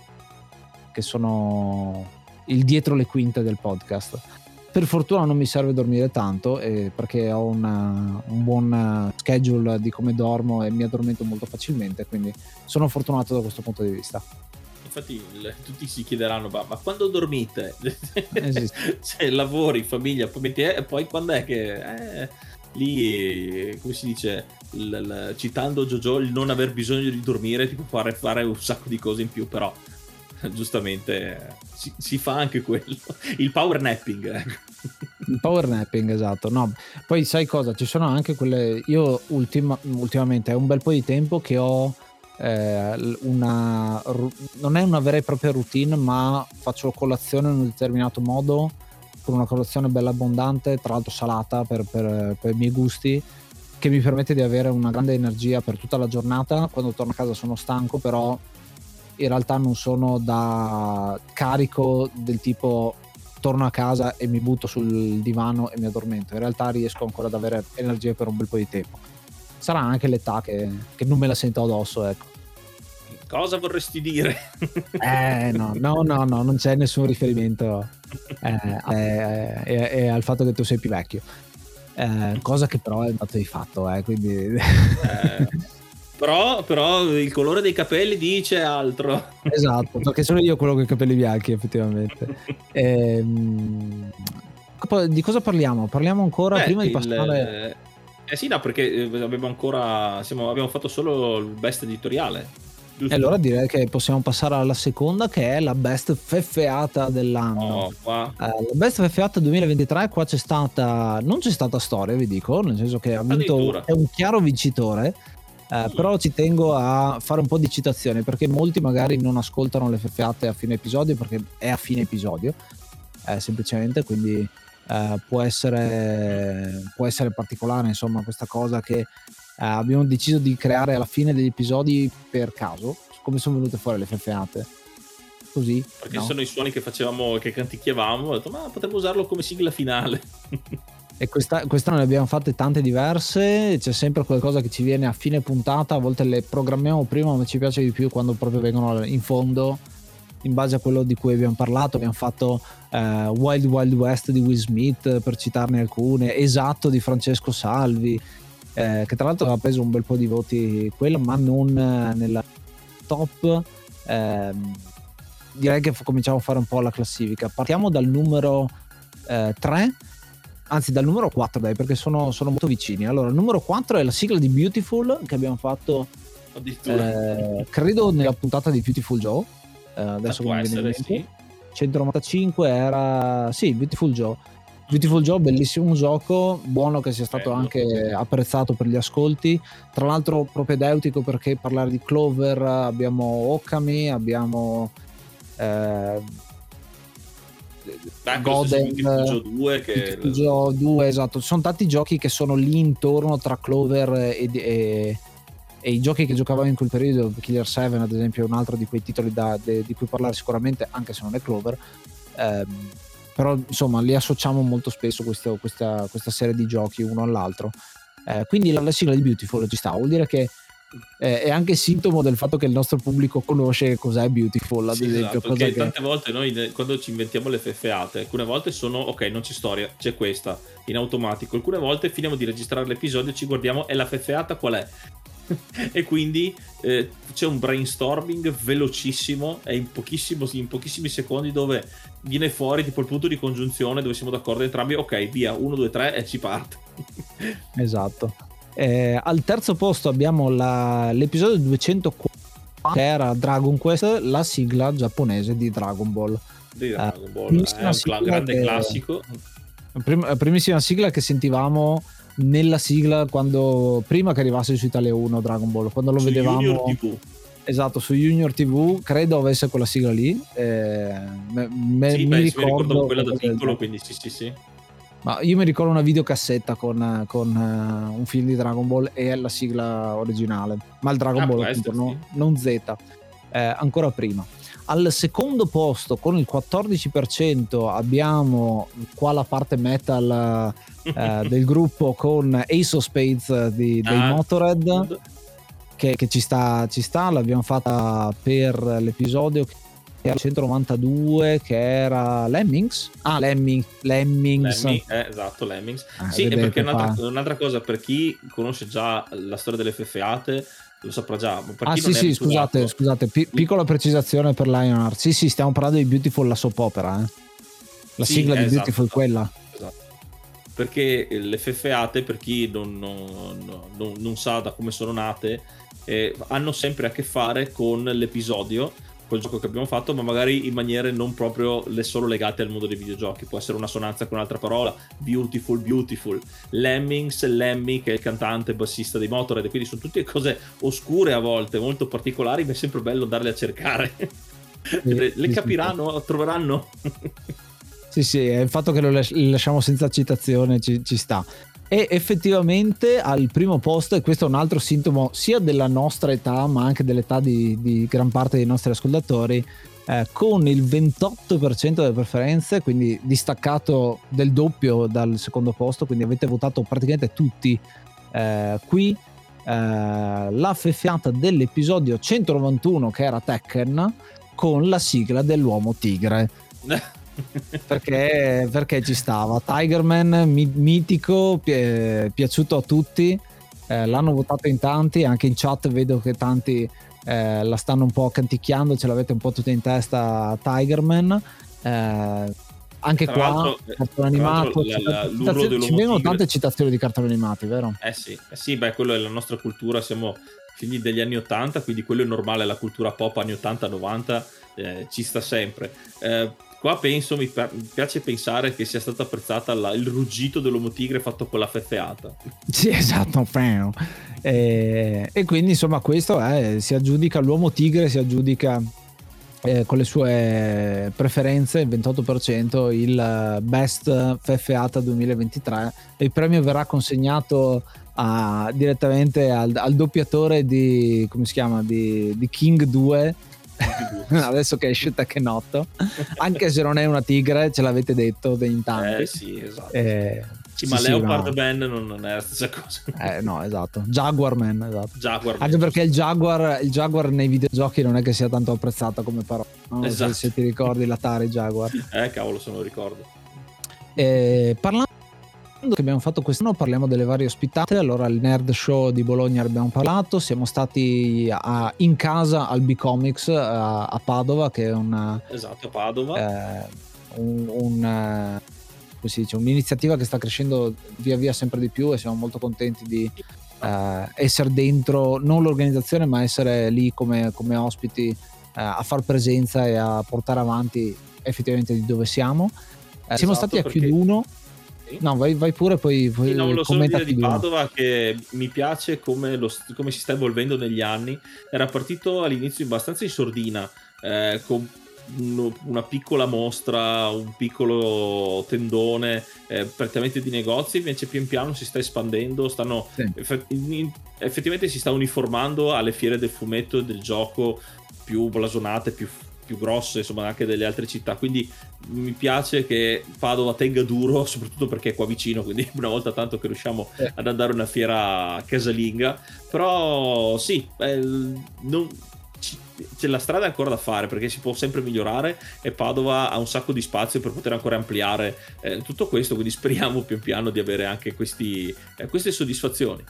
che sono il dietro le quinte del podcast. Per fortuna non mi serve dormire tanto eh, perché ho una, un buon schedule di come dormo e mi addormento molto facilmente, quindi sono fortunato da questo punto di vista. Infatti tutti si chiederanno, ma, ma quando dormite? cioè, lavori, famiglia, poi, eh, poi quando è che... Eh, lì, come si dice, l- l- citando Jojo, il non aver bisogno di dormire ti può fare fare un sacco di cose in più, però giustamente si, si fa anche quello, il power napping. Ecco. Il power napping, esatto. No, poi sai cosa? Ci sono anche quelle... Io ultima, ultimamente è un bel po' di tempo che ho... Eh, una non è una vera e propria routine ma faccio colazione in un determinato modo con una colazione bella abbondante, tra l'altro salata per, per, per, i miei gusti, che mi permette di avere una grande energia per tutta la giornata. Quando torno a casa sono stanco, però in realtà non sono da carico del tipo torno a casa e mi butto sul divano e mi addormento. In realtà riesco ancora ad avere energia per un bel po' di tempo. Sarà anche l'età che, che non me la sento addosso, ecco. Cosa vorresti dire? Eh, no, no, no, no, non c'è nessun riferimento eh, eh, eh, al fatto che tu sei più vecchio. Eh, cosa che però è un dato di fatto, eh, quindi... Eh, però, però, il colore dei capelli dice altro. Esatto, perché sono io quello con i capelli bianchi, effettivamente. Ehm, di cosa parliamo? Parliamo ancora Beh, prima di passare... Eh sì, no, perché abbiamo ancora... Siamo, abbiamo fatto solo il best editoriale. E allora direi che possiamo passare alla seconda che è la best feffeata dell'anno. Oh, uh, la best feffeata 2023 qua c'è stata non c'è stata storia, vi dico, nel senso che ha vinto è un chiaro vincitore. Mm. Però ci tengo a fare un po' di citazioni perché molti magari non ascoltano le feffeate a fine episodio perché è a fine episodio, eh, semplicemente, quindi uh, può, essere, può essere particolare insomma questa cosa che eh, abbiamo deciso di creare alla fine degli episodi per caso, come sono venute fuori le feffeate. Così. Perché no? sono i suoni che facevamo, che canticchiavamo, ho detto ma potremmo usarlo come sigla finale. E questa, quest'anno ne abbiamo fatte tante diverse, c'è sempre qualcosa che ci viene a fine puntata, a volte le programmiamo prima, ma ci piace di più quando proprio vengono in fondo, in base a quello di cui abbiamo parlato. Abbiamo fatto uh, Wild Wild West di Will Smith, per citarne alcune, Esatto di Francesco Salvi, eh, che tra l'altro ha preso un bel po' di voti quello, ma non eh, nella top. Eh, direi che cominciamo a fare un po' la classifica. Partiamo dal numero 3, eh, anzi dal numero 4 dai, perché sono, sono, molto vicini. Allora, il numero 4 è la sigla di Beautiful che abbiamo fatto, eh, credo, nella puntata di Beautiful Joe. Eh, adesso come viene sì. 195 era, sì, Beautiful Joe Beautiful Joe, bellissimo gioco, buono che sia stato Bello. anche apprezzato per gli ascolti. Tra l'altro propedeutico perché parlare di Clover abbiamo Okami, abbiamo eh, Golden Joe 2 che Joe 2, esatto. Ci sono tanti giochi che sono lì intorno tra Clover e, e, e, i giochi che giocavamo in quel periodo, Killer 7 ad esempio è un altro di quei titoli da, de, di cui parlare sicuramente, anche se non è Clover. Eh, però insomma li associamo molto spesso questo, questa, questa, serie di giochi uno all'altro. Eh, quindi la, la, sigla di Beautiful ci sta, vuol dire che è, è, anche sintomo del fatto che il nostro pubblico conosce cos'è Beautiful, ad sì, esempio. Esatto, perché che... tante volte noi quando ci inventiamo le FFate, alcune volte sono ok, non c'è storia, c'è questa in automatico. Alcune volte finiamo di registrare l'episodio, ci guardiamo e la FFata qual è? e quindi eh, c'è un brainstorming velocissimo e in, in, pochissimi secondi dove viene fuori tipo il punto di congiunzione dove siamo d'accordo entrambi ok via 1 2 3 e ci parte esatto eh, al terzo posto abbiamo la, l'episodio 204 che era Dragon Quest la sigla giapponese di Dragon Ball. Di Dragon Ball eh, è un cl- grande che, classico. Prim- primissima sigla che sentivamo nella sigla quando prima che arrivasse su Italia 1 Dragon Ball quando lo su vedevamo Junior TV. esatto su Junior TV credo avesse quella sigla lì eh, me, sì, mi beh, ricordo, ricordo quella da piccolo quindi sì sì sì ma io mi ricordo una videocassetta con, con uh, un film di Dragon Ball e la sigla originale. Ma il Dragon ah, Ball appunto, no, non Z eh, ancora prima. Al secondo posto con il 14% abbiamo qua la parte metal eh, del gruppo con Ace of Spades di, dei ah, Motorhead che, che ci, sta, ci sta, l'abbiamo fatta per l'episodio era 192 che era Lemmings ah Lemming, Lemmings Lemming, eh, esatto Lemmings ah, sì perché un'altra, un'altra, cosa per chi conosce già la storia delle FFate lo saprà già. ah sì sì, scusate, scusate, P- piccola precisazione per Lionheart. Sì sì, stiamo parlando di Beautiful, la soap opera. Eh? La sì, sigla di esatto, Beautiful è quella. Esatto. Perché le FFAte, per chi non, non, non, non sa da come sono nate, eh, hanno sempre a che fare con l'episodio col gioco che abbiamo fatto, ma magari in maniere non proprio le solo legate al mondo dei videogiochi. Può essere un'assonanza con un'altra parola, beautiful, beautiful. Lemmings, Lemmy, che è il cantante bassista dei Motorhead, quindi sono tutte cose oscure a volte, molto particolari, ma è sempre bello andarle a cercare. Le, le capiranno, troveranno. sì, sì, il fatto che lo lasciamo senza citazione ci, ci sta e effettivamente al primo posto, e questo è un altro sintomo sia della nostra età, ma anche dell'età di, di gran parte dei nostri ascoltatori, eh, con il 28% delle preferenze, quindi distaccato del doppio dal secondo posto, quindi avete votato praticamente tutti eh, qui. Eh, la feffiata dell'episodio 191 che era Tekken con la sigla dell'uomo tigre. perché, perché, ci stava. Tigerman, mi, mitico, pi- piaciuto a tutti. Eh, l'hanno votato in tanti, anche in chat vedo che tanti eh, la stanno un po' canticchiando, ce l'avete un po' tutta in testa Tigerman. Eh, anche tra qua, cartone animato, la, la, ci vengono tante citazioni di cartoni animati, vero? Eh sì, eh sì, beh, quello è la nostra cultura, siamo figli degli anni 80, quindi quello è normale, la cultura pop anni 80-90 eh, ci sta sempre. Eh, Qua penso, mi, piace pensare che sia stato apprezzata la, il ruggito dell'uomo tigre fatto con la feffeata. Sì, esatto, e, e quindi insomma questo è, si aggiudica l'uomo tigre, si aggiudica eh, con le sue preferenze, il 28%, il Best Feffeata 2023. Il premio verrà consegnato a, direttamente al, al, doppiatore di, come si chiama, di, di King 2 adesso che esce Tekkenotto anche se non è una tigre ce l'avete detto in tanti eh sì esatto eh, sì, ma sì, Leopard no. Man non, non, è la stessa cosa. Eh, no, esatto. Jaguar Man, esatto. Jaguar Anche perché il Jaguar, il Jaguar nei videogiochi non è che sia tanto apprezzato come parola. No? Esatto. Se, se, ti ricordi l'Atari Jaguar. Eh, cavolo, se non lo ricordo. Eh, parlando che abbiamo fatto quest'anno parliamo delle varie ospitate allora il Nerd Show di Bologna abbiamo parlato siamo stati a, in casa al B-Comics a, a, Padova che è una esatto a Padova. eh, un, un, eh, dice, un'iniziativa che sta crescendo via via sempre di più e siamo molto contenti di eh, essere dentro non l'organizzazione ma essere lì come, come ospiti eh, a far presenza e a portare avanti effettivamente di dove siamo. Eh, siamo esatto, stati a perché... Chiuduno No, vai, vai pure poi. poi sì, no, lo so dire di Padova che mi piace come, lo, come, si sta evolvendo negli anni. Era partito all'inizio abbastanza in sordina, eh, con una piccola mostra, un piccolo tendone eh, prettamente di negozi, invece pian piano si sta espandendo, stanno, sì. effettivamente si sta uniformando alle fiere del fumetto e del gioco più blasonate, più più grosse, insomma anche delle altre città, quindi mi piace che Padova tenga duro, soprattutto perché è qua vicino, quindi una volta tanto che riusciamo eh. ad andare a una fiera casalinga, però sì, eh, non, c'è la strada ancora da fare perché si può sempre migliorare e Padova ha un sacco di spazio per poter ancora ampliare eh, tutto questo. Quindi speriamo pian piano di avere anche questi, eh, queste soddisfazioni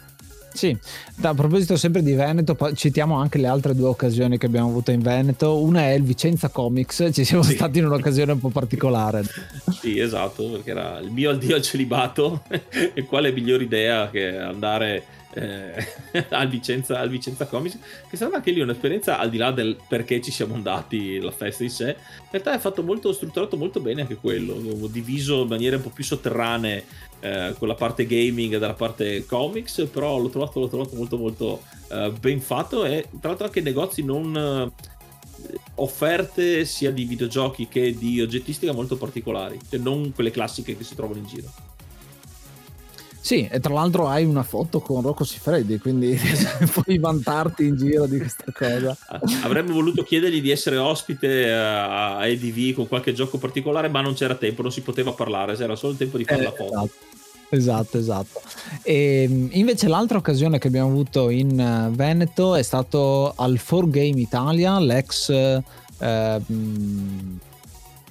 sì, a proposito sempre di Veneto, citiamo anche le altre due occasioni che abbiamo avuto in Veneto. Una è il Vicenza Comics, ci siamo sì. stati in un'occasione un po' particolare. Sì, esatto, perché era il mio addio al celibato e quale migliore idea che andare eh, al, Vicenza, al Vicenza Comics, che stata anche lì un'esperienza al di là del perché ci siamo andati, la festa in sé. In realtà è fatto molto strutturato molto bene anche quello, diviso in maniere un po' più sotterranee eh, con la parte gaming e dalla parte comics, però l'ho trovato, l'ho trovato molto molto eh, ben fatto e tra l'altro anche negozi non eh, offerte sia di videogiochi che di oggettistica molto particolari, cioè non quelle classiche che si trovano in giro. Sì, e tra l'altro hai una foto con Rocco Siffredi, quindi puoi vantarti in giro di questa cosa. Avremmo voluto chiedergli di essere ospite a EDV con qualche gioco particolare, ma non c'era tempo, non si poteva parlare, c'era solo il tempo di fare eh, la foto. Esatto. Esatto, esatto. E ehm, invece l'altra occasione che abbiamo avuto in eh, Veneto è stato al 4Game Italia, l'ex eh,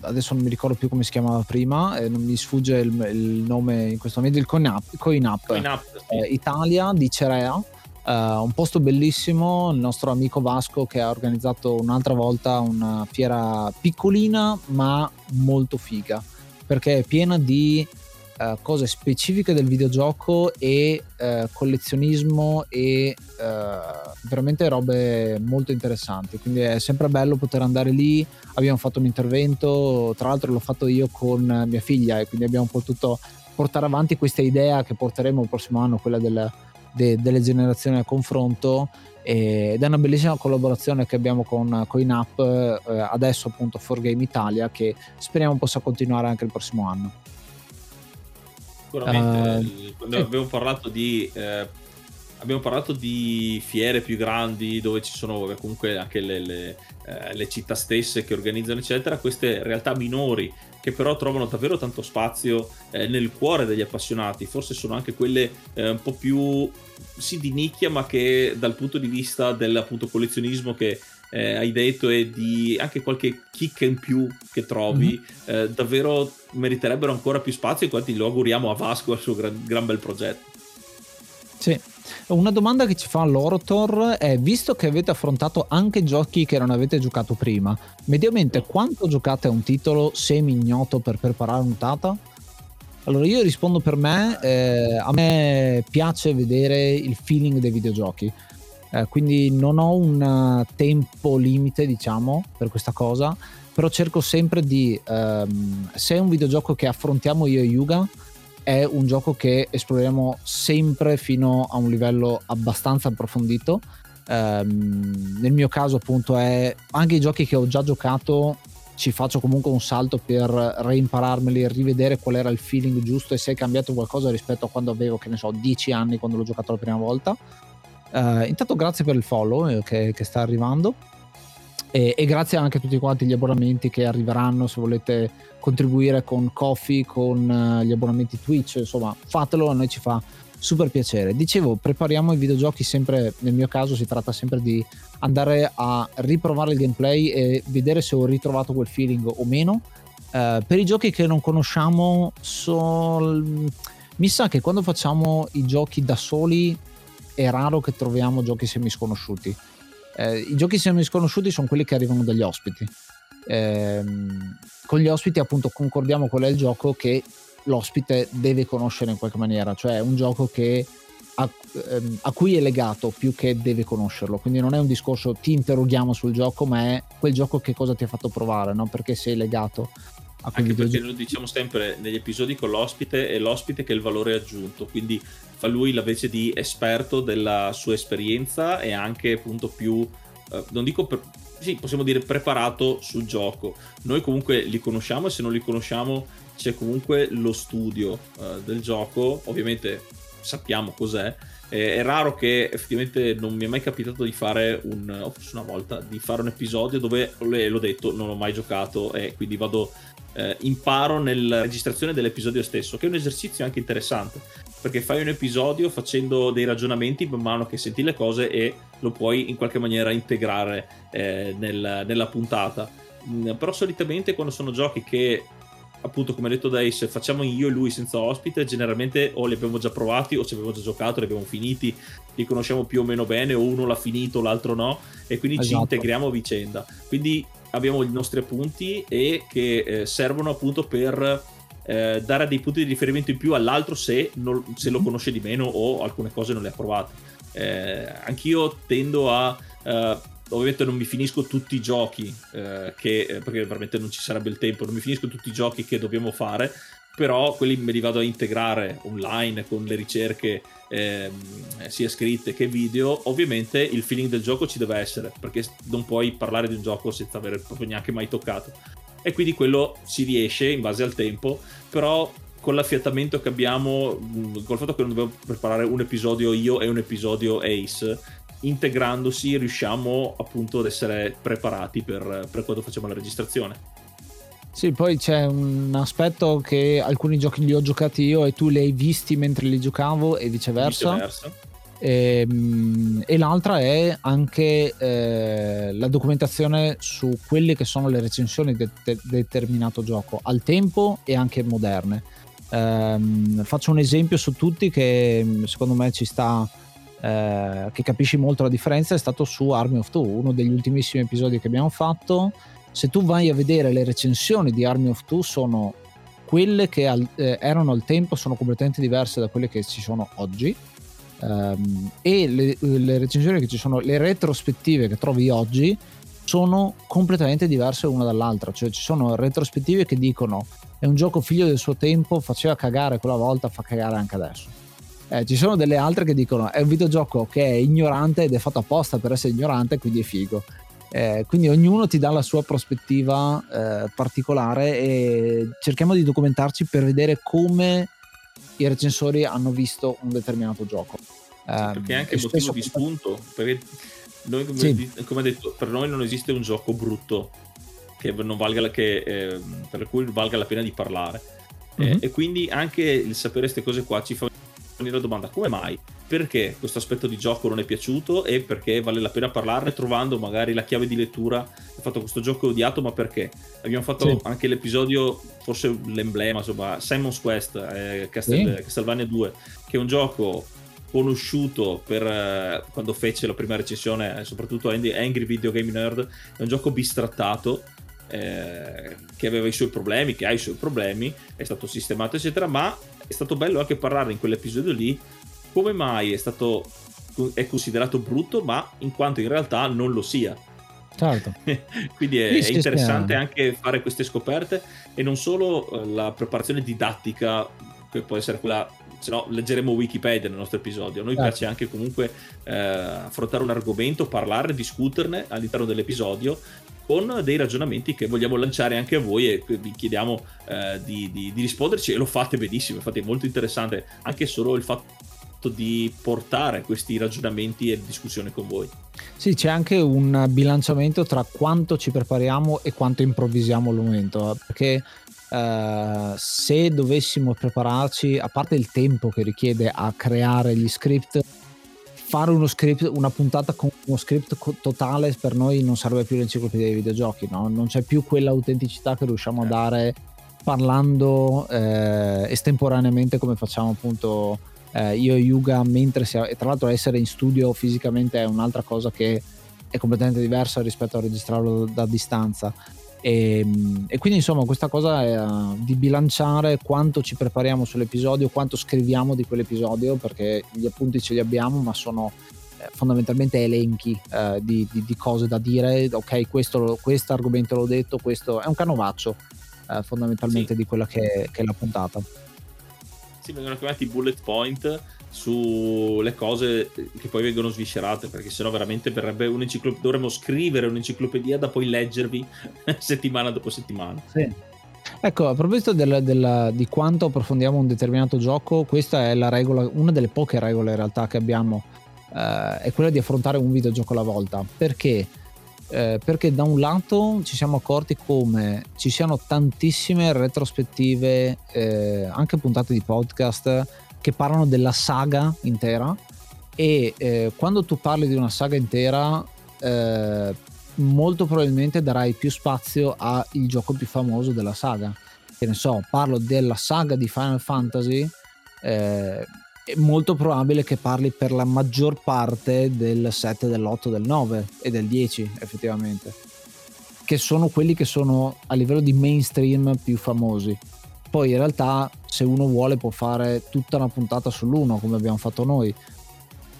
adesso non mi ricordo più come si chiamava prima, eh, non mi sfugge il, il, nome in questo momento, il CoinUp, CoinUp, CoinUp sì. eh, Italia di Cerea. Uh, un posto bellissimo, il nostro amico Vasco che ha organizzato un'altra volta una fiera piccolina ma molto figa perché è piena di uh, cose specifiche del videogioco e uh, collezionismo e veramente robe molto interessanti. Quindi è sempre bello poter andare lì. Abbiamo fatto un intervento tra l'altro l'ho fatto io con mia figlia e quindi abbiamo potuto portare avanti questa idea che porteremo il prossimo anno quella del, de, delle generazioni a confronto. Ed è una bellissima collaborazione che abbiamo con CoinUp eh, adesso appunto for Game Italia che speriamo possa continuare anche il prossimo anno sicuramente uh, quando sì. abbiamo parlato di eh, abbiamo parlato di fiere più grandi dove ci sono comunque anche le, le, eh, le, città stesse che organizzano eccetera queste realtà minori che però trovano davvero tanto spazio eh, nel cuore degli appassionati forse sono anche quelle eh, un po' più sì di nicchia ma che dal punto di vista del appunto collezionismo che eh, hai detto e di anche qualche kick in più che trovi, mm-hmm. eh, davvero meriterebbero ancora più spazio e quanti lo auguriamo a Vasco al suo gran, gran bel progetto. Sì, una domanda che ci fa l'Orotor è, visto che avete affrontato anche giochi che non avete giocato prima, mediamente quanto giocate a un titolo semi-ignoto per preparare un Tata? Allora io rispondo per me, eh, a me piace vedere il feeling dei videogiochi, eh, quindi non ho un tempo limite diciamo per questa cosa, però cerco sempre di, ehm, se è un videogioco che affrontiamo io e Yuga, è un gioco che esploriamo sempre fino a un livello abbastanza approfondito. Um, nel mio caso, appunto, è anche i giochi che ho già giocato. Ci faccio comunque un salto per reimpararmeli, rivedere qual era il feeling giusto e se è cambiato qualcosa rispetto a quando avevo, che ne so, 10 anni quando l'ho giocato la prima volta. Uh, intanto, grazie per il follow eh, che, che sta arrivando. E, e, grazie anche a tutti quanti gli abbonamenti che arriveranno se volete contribuire con Coffee, con uh, gli abbonamenti Twitch, insomma fatelo, a noi ci fa super piacere. Dicevo, prepariamo i videogiochi sempre, nel mio caso si tratta sempre di andare a riprovare il gameplay e vedere se ho ritrovato quel feeling o meno. Uh, per i giochi che non conosciamo, so... mi sa che quando facciamo i giochi da soli è raro che troviamo giochi semi sconosciuti eh, I giochi semi sconosciuti sono quelli che arrivano dagli ospiti. Eh, con gli ospiti, appunto, concordiamo qual è il gioco che l'ospite deve conoscere in qualche maniera, cioè è un gioco che a, ehm, a, cui è legato più che deve conoscerlo. Quindi non è un discorso ti interroghiamo sul gioco, ma è quel gioco che cosa ti ha fatto provare, no? perché sei legato a Anche perché noi diciamo sempre negli episodi con l'ospite, è l'ospite che è il valore aggiunto, quindi fa lui la vece di esperto della sua esperienza e anche appunto più, eh, non dico per, sì, possiamo dire preparato sul gioco. Noi comunque li conosciamo e se non li conosciamo c'è comunque lo studio eh, del gioco, ovviamente sappiamo cos'è. Eh, è raro che effettivamente non mi è mai capitato di fare un, o forse una volta, di fare un episodio dove, l'ho detto, non ho mai giocato e quindi vado, eh, imparo nella registrazione dell'episodio stesso, che è un esercizio anche interessante, perché fai un episodio facendo dei ragionamenti man mano che senti le cose e lo puoi in qualche maniera integrare eh, nel, nella puntata. Mm, però solitamente quando sono giochi che appunto come detto da Ace facciamo io e lui senza ospite generalmente o li abbiamo già provati o ci abbiamo già giocato li abbiamo finiti li conosciamo più o meno bene o uno l'ha finito l'altro no e quindi esatto. ci integriamo a vicenda quindi abbiamo i nostri appunti e che eh, servono appunto per eh, dare dei punti di riferimento in più all'altro se, non, se lo mhm. conosce di meno o alcune cose non le ha provate eh, anch'io tendo a eh, ovviamente non mi finisco tutti i giochi eh, che, eh, perché veramente non ci sarebbe il tempo, non mi finisco tutti i giochi che dobbiamo fare, però quelli me li vado a integrare online con le ricerche ehm, sia scritte che video. Ovviamente il feeling del gioco ci deve essere, perché non puoi parlare di un gioco senza aver proprio neanche mai toccato. E quindi quello si riesce in base al tempo, però con l'affiatamento che abbiamo, col fatto che non dobbiamo preparare un episodio io e un episodio Ace, integrandosi riusciamo appunto ad essere preparati per, per quando facciamo la registrazione. Sì, poi c'è un aspetto che alcuni giochi li ho giocati io e tu li hai visti mentre li giocavo e viceversa. viceversa. E, ehm, e, l'altra è anche eh, la documentazione su quelle che sono le recensioni di de- determinato gioco al tempo e anche moderne. Um, faccio un esempio su tutti che secondo me ci sta eh, che capisci molto la differenza è stato su Army of Two, uno degli ultimissimi episodi che abbiamo fatto. Se tu vai a vedere le recensioni di Army of Two sono quelle che al, eh, erano al tempo sono completamente diverse da quelle che ci sono oggi. Um, e le, le, recensioni che ci sono, le retrospettive che trovi oggi sono completamente diverse una dall'altra. Cioè, ci sono retrospettive che dicono è un gioco figlio del suo tempo, faceva cagare quella volta, fa cagare anche adesso. Eh, ci sono delle altre che dicono è un videogioco che è ignorante ed è fatto apposta per essere ignorante, quindi è figo. Eh, quindi ognuno ti dà la sua prospettiva eh, particolare e cerchiamo di documentarci per vedere come i recensori hanno visto un determinato gioco. Sì, perché è anche il motivo di spunto. Perché noi, come, sì. come detto, per noi non esiste un gioco brutto che non valga la, che, eh, per cui valga la pena di parlare. Mm-hmm. e quindi anche il sapere queste cose qua ci fa la domanda come mai? Perché questo aspetto di gioco non è piaciuto e perché vale la pena parlarne trovando magari la chiave di lettura. Ho fatto questo gioco odiato, ma perché? Abbiamo fatto sì. anche l'episodio, forse l'emblema, insomma, Simon's Quest, eh, Castel- sì. Castlevania 2, che è un gioco conosciuto per eh, quando fece la prima recensione, eh, soprattutto Angry Video Game Nerd, è un gioco bistrattato eh, che aveva i suoi problemi, che ha i suoi problemi, è stato sistemato, eccetera, ma è stato bello anche parlare in quell'episodio lì come mai è stato è considerato brutto, ma in quanto in realtà non lo sia. Certo. Quindi è, è interessante anche fare queste scoperte e non solo eh, la preparazione didattica, che può essere quella, se no leggeremo Wikipedia nel nostro episodio. A noi certo. piace anche comunque eh, affrontare un argomento, parlare, discuterne all'interno dell'episodio con dei ragionamenti che vogliamo lanciare anche a voi e vi chiediamo eh, di, di, di, risponderci e lo fate benissimo, infatti è molto interessante anche solo il fatto di portare questi ragionamenti e discussione con voi. Sì, c'è anche un bilanciamento tra quanto ci prepariamo e quanto improvvisiamo al momento, perché Uh, se dovessimo prepararci, a parte il tempo che richiede a creare gli script, fare uno script, una puntata con uno script totale per noi non sarebbe più l'enciclopedia dei videogiochi, no? non c'è più quell'autenticità che riusciamo a eh. dare parlando eh, estemporaneamente come facciamo appunto eh, io e Yuga mentre siamo, e tra l'altro essere in studio fisicamente è un'altra cosa che è completamente diversa rispetto a registrarlo da distanza e, ehm, e, quindi insomma questa cosa è uh, di bilanciare quanto ci prepariamo sull'episodio, quanto scriviamo di quell'episodio, perché gli appunti ce li abbiamo, ma sono eh, fondamentalmente elenchi eh, di, di, di, cose da dire. Ok, questo argomento l'ho detto, questo è un canovaccio eh, fondamentalmente sì. di quella che, che, è la puntata. Sì, vengono chiamati bullet point sulle cose che poi vengono sviscerate, perché sennò veramente verrebbe un'enciclopedia. Dovremmo scrivere un'enciclopedia da poi leggervi settimana dopo settimana. Sì. Ecco, a proposito del, del, di quanto approfondiamo un determinato gioco, questa è la regola, una delle poche regole in realtà che abbiamo, eh, è quella di affrontare un videogioco alla volta. Perché? Eh, perché da un lato ci siamo accorti come ci siano tantissime retrospettive, eh, anche puntate di podcast che parlano della saga intera e eh, quando tu parli di una saga intera eh, molto probabilmente darai più spazio al gioco più famoso della saga. Che ne so, parlo della saga di Final Fantasy, eh, è molto probabile che parli per la maggior parte del 7, dell'8, del 9 e del 10 effettivamente, che sono quelli che sono a livello di mainstream più famosi. Poi in realtà se uno vuole può fare tutta una puntata sull'uno come abbiamo fatto noi,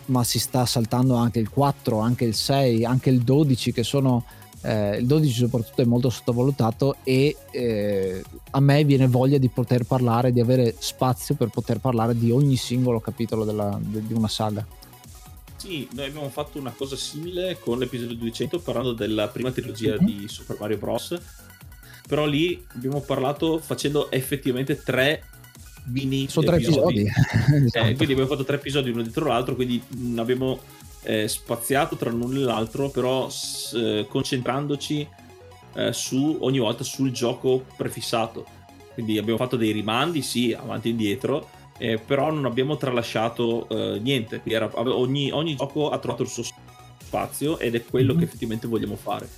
ma si sta saltando anche il 4, anche il 6, anche il 12 che sono eh, il 12 soprattutto è molto sottovalutato e eh, a me viene voglia di poter parlare, di avere spazio per poter parlare di ogni singolo capitolo della, de, di una saga. Sì, noi abbiamo fatto una cosa simile con l'episodio 200 parlando della prima trilogia mm-hmm. di Super Mario Bros. Però lì abbiamo parlato facendo effettivamente tre mini sono tre episodi, episodi. esatto. eh, quindi abbiamo fatto tre episodi uno dietro l'altro quindi abbiamo eh, spaziato tra l'uno e l'altro però s- concentrandoci eh, su ogni volta sul gioco prefissato quindi abbiamo fatto dei rimandi sì avanti e indietro eh, però non abbiamo tralasciato eh, niente era, ogni, ogni, gioco ha trovato il suo spazio ed è quello mm-hmm. che effettivamente vogliamo fare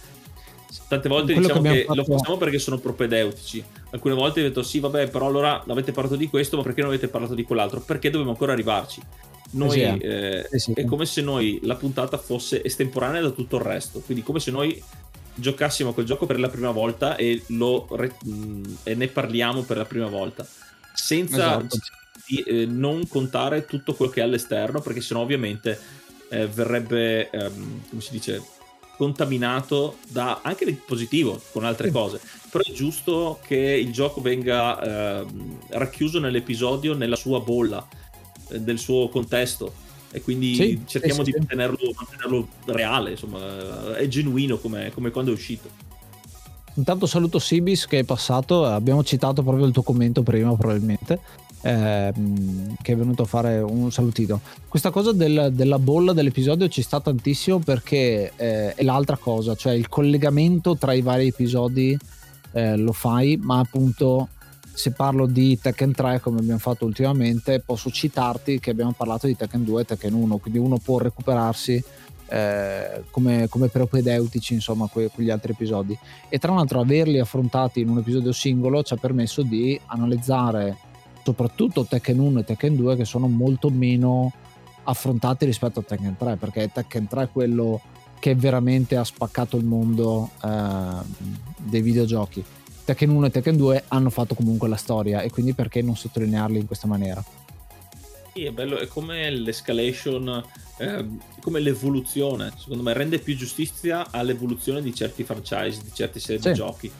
tante volte diciamo che, che lo facciamo perché sono propedeutici. Alcune volte ho detto sì vabbè però allora avete parlato di questo ma perché non avete parlato di quell'altro? Perché dobbiamo ancora arrivarci? Noi, eh, eh, sì. è come se noi la puntata fosse estemporanea da tutto il resto. Quindi come se noi giocassimo quel gioco per la prima volta e, lo, e ne parliamo per la prima volta. Senza esatto. di, eh, non contare tutto quello che è all'esterno perché sennò ovviamente eh, verrebbe ehm, come si dice contaminato da anche di positivo con altre cose. Però è giusto che il gioco venga eh, racchiuso nell'episodio nella sua bolla eh, del suo contesto. E quindi sì, cerchiamo sì, di mantenerlo, mantenerlo, reale insomma è genuino come, come quando è uscito. Intanto saluto Sibis che è passato. Abbiamo citato proprio il tuo commento prima probabilmente ehm, che è venuto a fare un salutino. Questa cosa del, della bolla dell'episodio ci sta tantissimo perché eh, è l'altra cosa, cioè il collegamento tra i vari episodi eh, lo fai, ma appunto se parlo di Tekken 3 come abbiamo fatto ultimamente posso citarti che abbiamo parlato di Tekken 2 e Tekken 1 quindi uno può recuperarsi eh, come, come propedeutici insomma que- quegli altri episodi e tra l'altro averli affrontati in un episodio singolo ci ha permesso di analizzare soprattutto Tekken 1 e Tekken 2 che sono molto meno affrontati rispetto a Tekken 3 perché Tekken 3 è quello che veramente ha spaccato il mondo eh, dei videogiochi Tekken 1 e Tekken 2 hanno fatto comunque la storia e quindi perché non sottolinearli in questa maniera sì, è bello, è come l'escalation, eh, come l'evoluzione, secondo me rende più giustizia all'evoluzione di certi franchise, di certi serie sì. di giochi.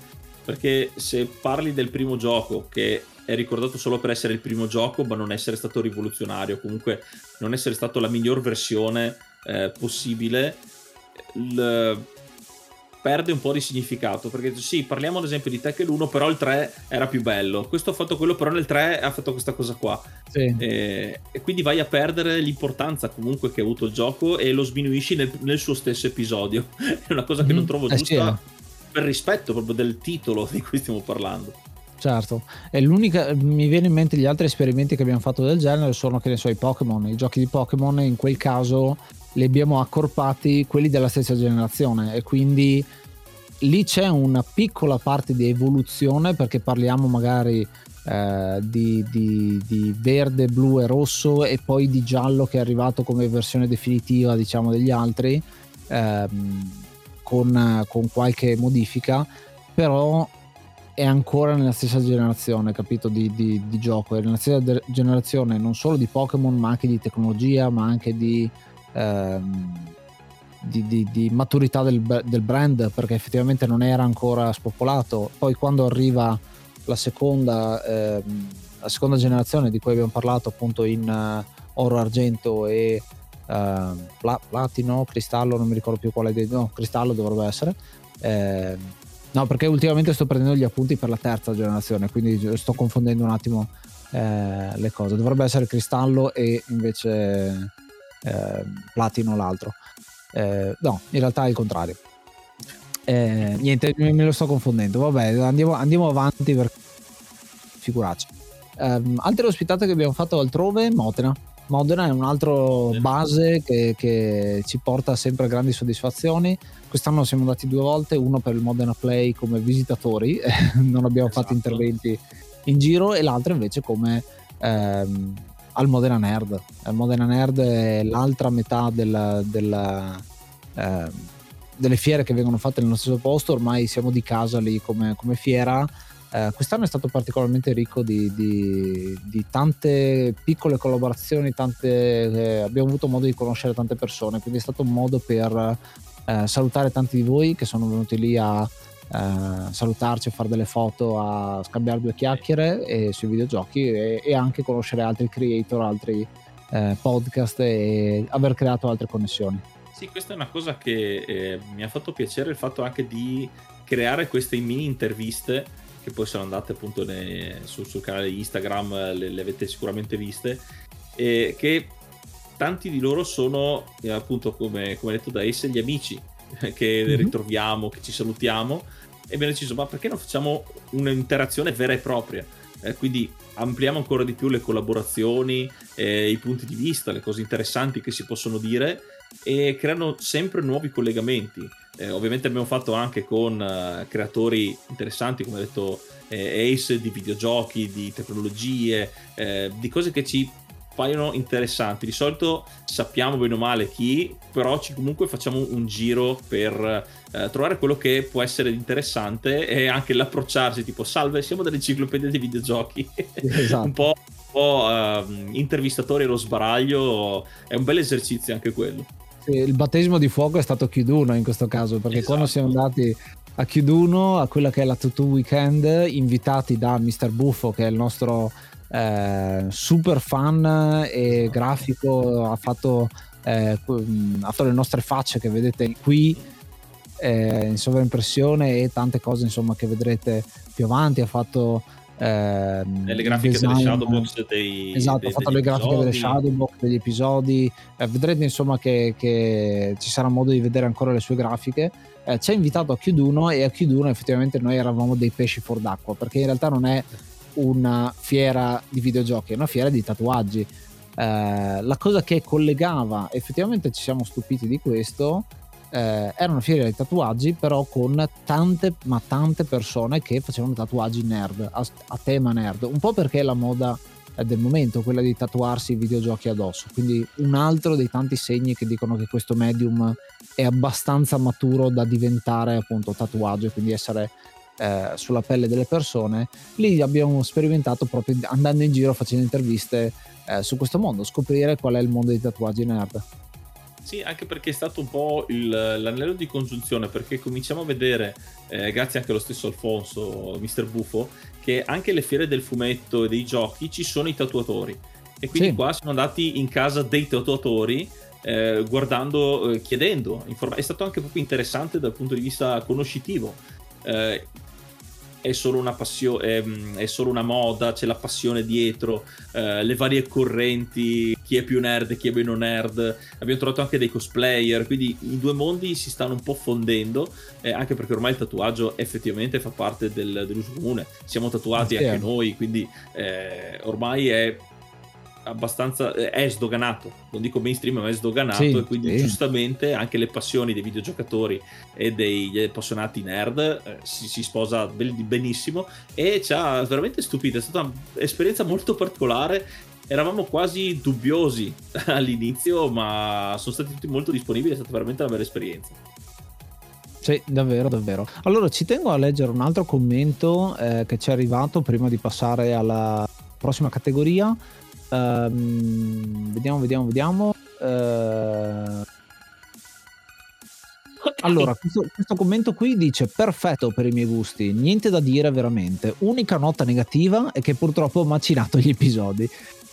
Perché se parli del primo gioco che è ricordato solo per essere il primo gioco, ma non essere stato rivoluzionario, comunque non essere stato la miglior versione eh, possibile, il, perde un po' di significato. Perché sì, parliamo ad esempio di Tekken 1, però il 3 era più bello. Questo ha fatto quello, però nel 3 ha fatto questa cosa qua. Sì. E, e, quindi vai a perdere l'importanza comunque che ha avuto il gioco e lo sminuisci nel, nel suo stesso episodio. è una cosa che mm, non trovo giusta eh sì, eh. per rispetto proprio del titolo di cui stiamo parlando. Certo, e l'unica, mi viene in mente gli altri esperimenti che abbiamo fatto del genere sono, che ne so, i Pokémon, i giochi di Pokémon, in quel caso li abbiamo accorpati quelli della stessa generazione. E quindi lì c'è una piccola parte di evoluzione perché parliamo magari eh, di, di, di, verde, blu e rosso e poi di giallo che è arrivato come versione definitiva diciamo degli altri ehm, con, con qualche modifica. Però è ancora nella stessa generazione, capito, di, di, di gioco, è nella stessa de- generazione non solo di Pokémon, ma anche di tecnologia, ma anche di, ehm, di, maturità del, del, brand, perché effettivamente non era ancora spopolato. Poi quando arriva la seconda, ehm, la seconda generazione di cui abbiamo parlato appunto in uh, oro, argento e uh, pla- platino, cristallo, non mi ricordo più quale dei... no, cristallo dovrebbe essere. Eh, No, perché ultimamente sto prendendo gli appunti per la terza generazione, quindi sto confondendo un attimo eh, le cose. Dovrebbe essere cristallo e invece eh, platino l'altro. Eh, no, in realtà è il contrario. Eh, niente, me lo sto confondendo. Vabbè, andiamo, andiamo avanti per figuraccia. Um, altre ospitate che abbiamo fatto altrove, Modena. Modena è un altro base che, che, ci porta sempre grandi soddisfazioni. Quest'anno siamo andati due volte, uno per il Modena Play come visitatori, non abbiamo esatto. fatto interventi in giro, e l'altro invece come ehm, al Modena Nerd. Il Modena Nerd è l'altra metà della, della, eh, delle fiere che vengono fatte nello stesso posto, ormai siamo di casa lì come, come fiera eh, quest'anno è stato particolarmente ricco di, di, di tante piccole collaborazioni, tante, eh, abbiamo avuto modo di conoscere tante persone, quindi è stato un modo per eh, salutare tanti di voi che sono venuti lì a eh, salutarci, a fare delle foto, a scambiare due chiacchiere e, sui videogiochi e, e, anche conoscere altri creator, altri eh, podcast e aver creato altre connessioni. Sì, questa è una cosa che eh, mi ha fatto piacere il fatto anche di creare queste mini interviste che poi sono andate appunto nei, sul, sul, canale Instagram, le, le, avete sicuramente viste, che tanti di loro sono eh, appunto come, come detto da Ace gli amici che mm-hmm. ritroviamo, che ci salutiamo e abbiamo deciso ma perché non facciamo un'interazione vera e propria? Eh, quindi ampliamo ancora di più le collaborazioni, eh, i punti di vista, le cose interessanti che si possono dire e creano sempre nuovi collegamenti. Eh, ovviamente abbiamo fatto anche con uh, creatori interessanti, come ha detto eh, Ace, di videogiochi, di tecnologie, eh, di cose che ci paiono interessanti. Di solito sappiamo bene o male chi, però ci comunque facciamo un giro per eh, trovare quello che può essere interessante e anche l'approcciarsi tipo salve, siamo dell'enciclopedia dei videogiochi. Esatto. un po', un po' uh, intervistatori allo sbaraglio, è un bel esercizio anche quello. Sì, il battesimo di fuoco è stato Chiuduno in questo caso, perché esatto. quando siamo andati a Chiuduno, a quella che è la Tutu Weekend, invitati da Mr. Buffo, che è il nostro eh, super fan e grafico, ha fatto, eh, ha fatto le nostre facce che vedete qui eh, in sovraimpressione e tante cose insomma che vedrete più avanti, ha fatto eh, le grafiche design, delle Shadowbox dei esatto, dei, ha fatto le grafiche episodi. delle Shadowbox degli episodi. Eh, vedrete insomma che, che, ci sarà modo di vedere ancora le sue grafiche. Eh, ci ha invitato a Chiuduno e a Chiuduno effettivamente noi eravamo dei pesci fuor d'acqua perché in realtà non è una fiera di videogiochi è una fiera di tatuaggi. Eh, la cosa che collegava effettivamente ci siamo stupiti di questo eh, era una fiera di tatuaggi però con tante ma tante persone che facevano tatuaggi nerd a, a tema nerd. Un po' perché è la moda del momento quella di tatuarsi i videogiochi addosso. Quindi un altro dei tanti segni che dicono che questo medium è abbastanza maturo da diventare appunto tatuaggio quindi essere eh, sulla pelle delle persone lì abbiamo sperimentato proprio andando in giro facendo interviste eh, su questo mondo scoprire qual è il mondo dei tatuaggi nerd sì, anche perché è stato un po' il, l'anello di congiunzione, perché cominciamo a vedere, eh, grazie anche allo stesso Alfonso, Mister Buffo, che anche le fiere del fumetto e dei giochi ci sono i tatuatori. E quindi sì. qua siamo andati in casa dei tatuatori eh, guardando, eh, chiedendo. Inform- è stato anche proprio interessante dal punto di vista conoscitivo. Eh, è solo una passione, è, è, solo una moda, c'è la passione dietro, eh, le varie correnti, chi è più nerd e chi è meno nerd. Abbiamo trovato anche dei cosplayer, quindi i due mondi si stanno un po' fondendo, eh, anche perché ormai il tatuaggio effettivamente fa parte del, dell'uso comune. Siamo tatuati sì. anche noi, quindi eh, ormai è abbastanza eh, è sdoganato non dico mainstream ma è sdoganato sì, e quindi sì. giustamente anche le passioni dei videogiocatori e degli appassionati nerd eh, si, si, sposa benissimo e ci ha veramente stupito è stata un'esperienza molto particolare eravamo quasi dubbiosi all'inizio ma sono stati tutti molto disponibili è stata veramente una bella esperienza sì, davvero, davvero. Allora, ci tengo a leggere un altro commento eh, che ci è arrivato prima di passare alla prossima categoria. Um, vediamo, vediamo, vediamo. Uh... Allora, questo, questo, commento qui dice perfetto per i miei gusti, niente da dire veramente. Unica nota negativa è che purtroppo ho macinato gli episodi.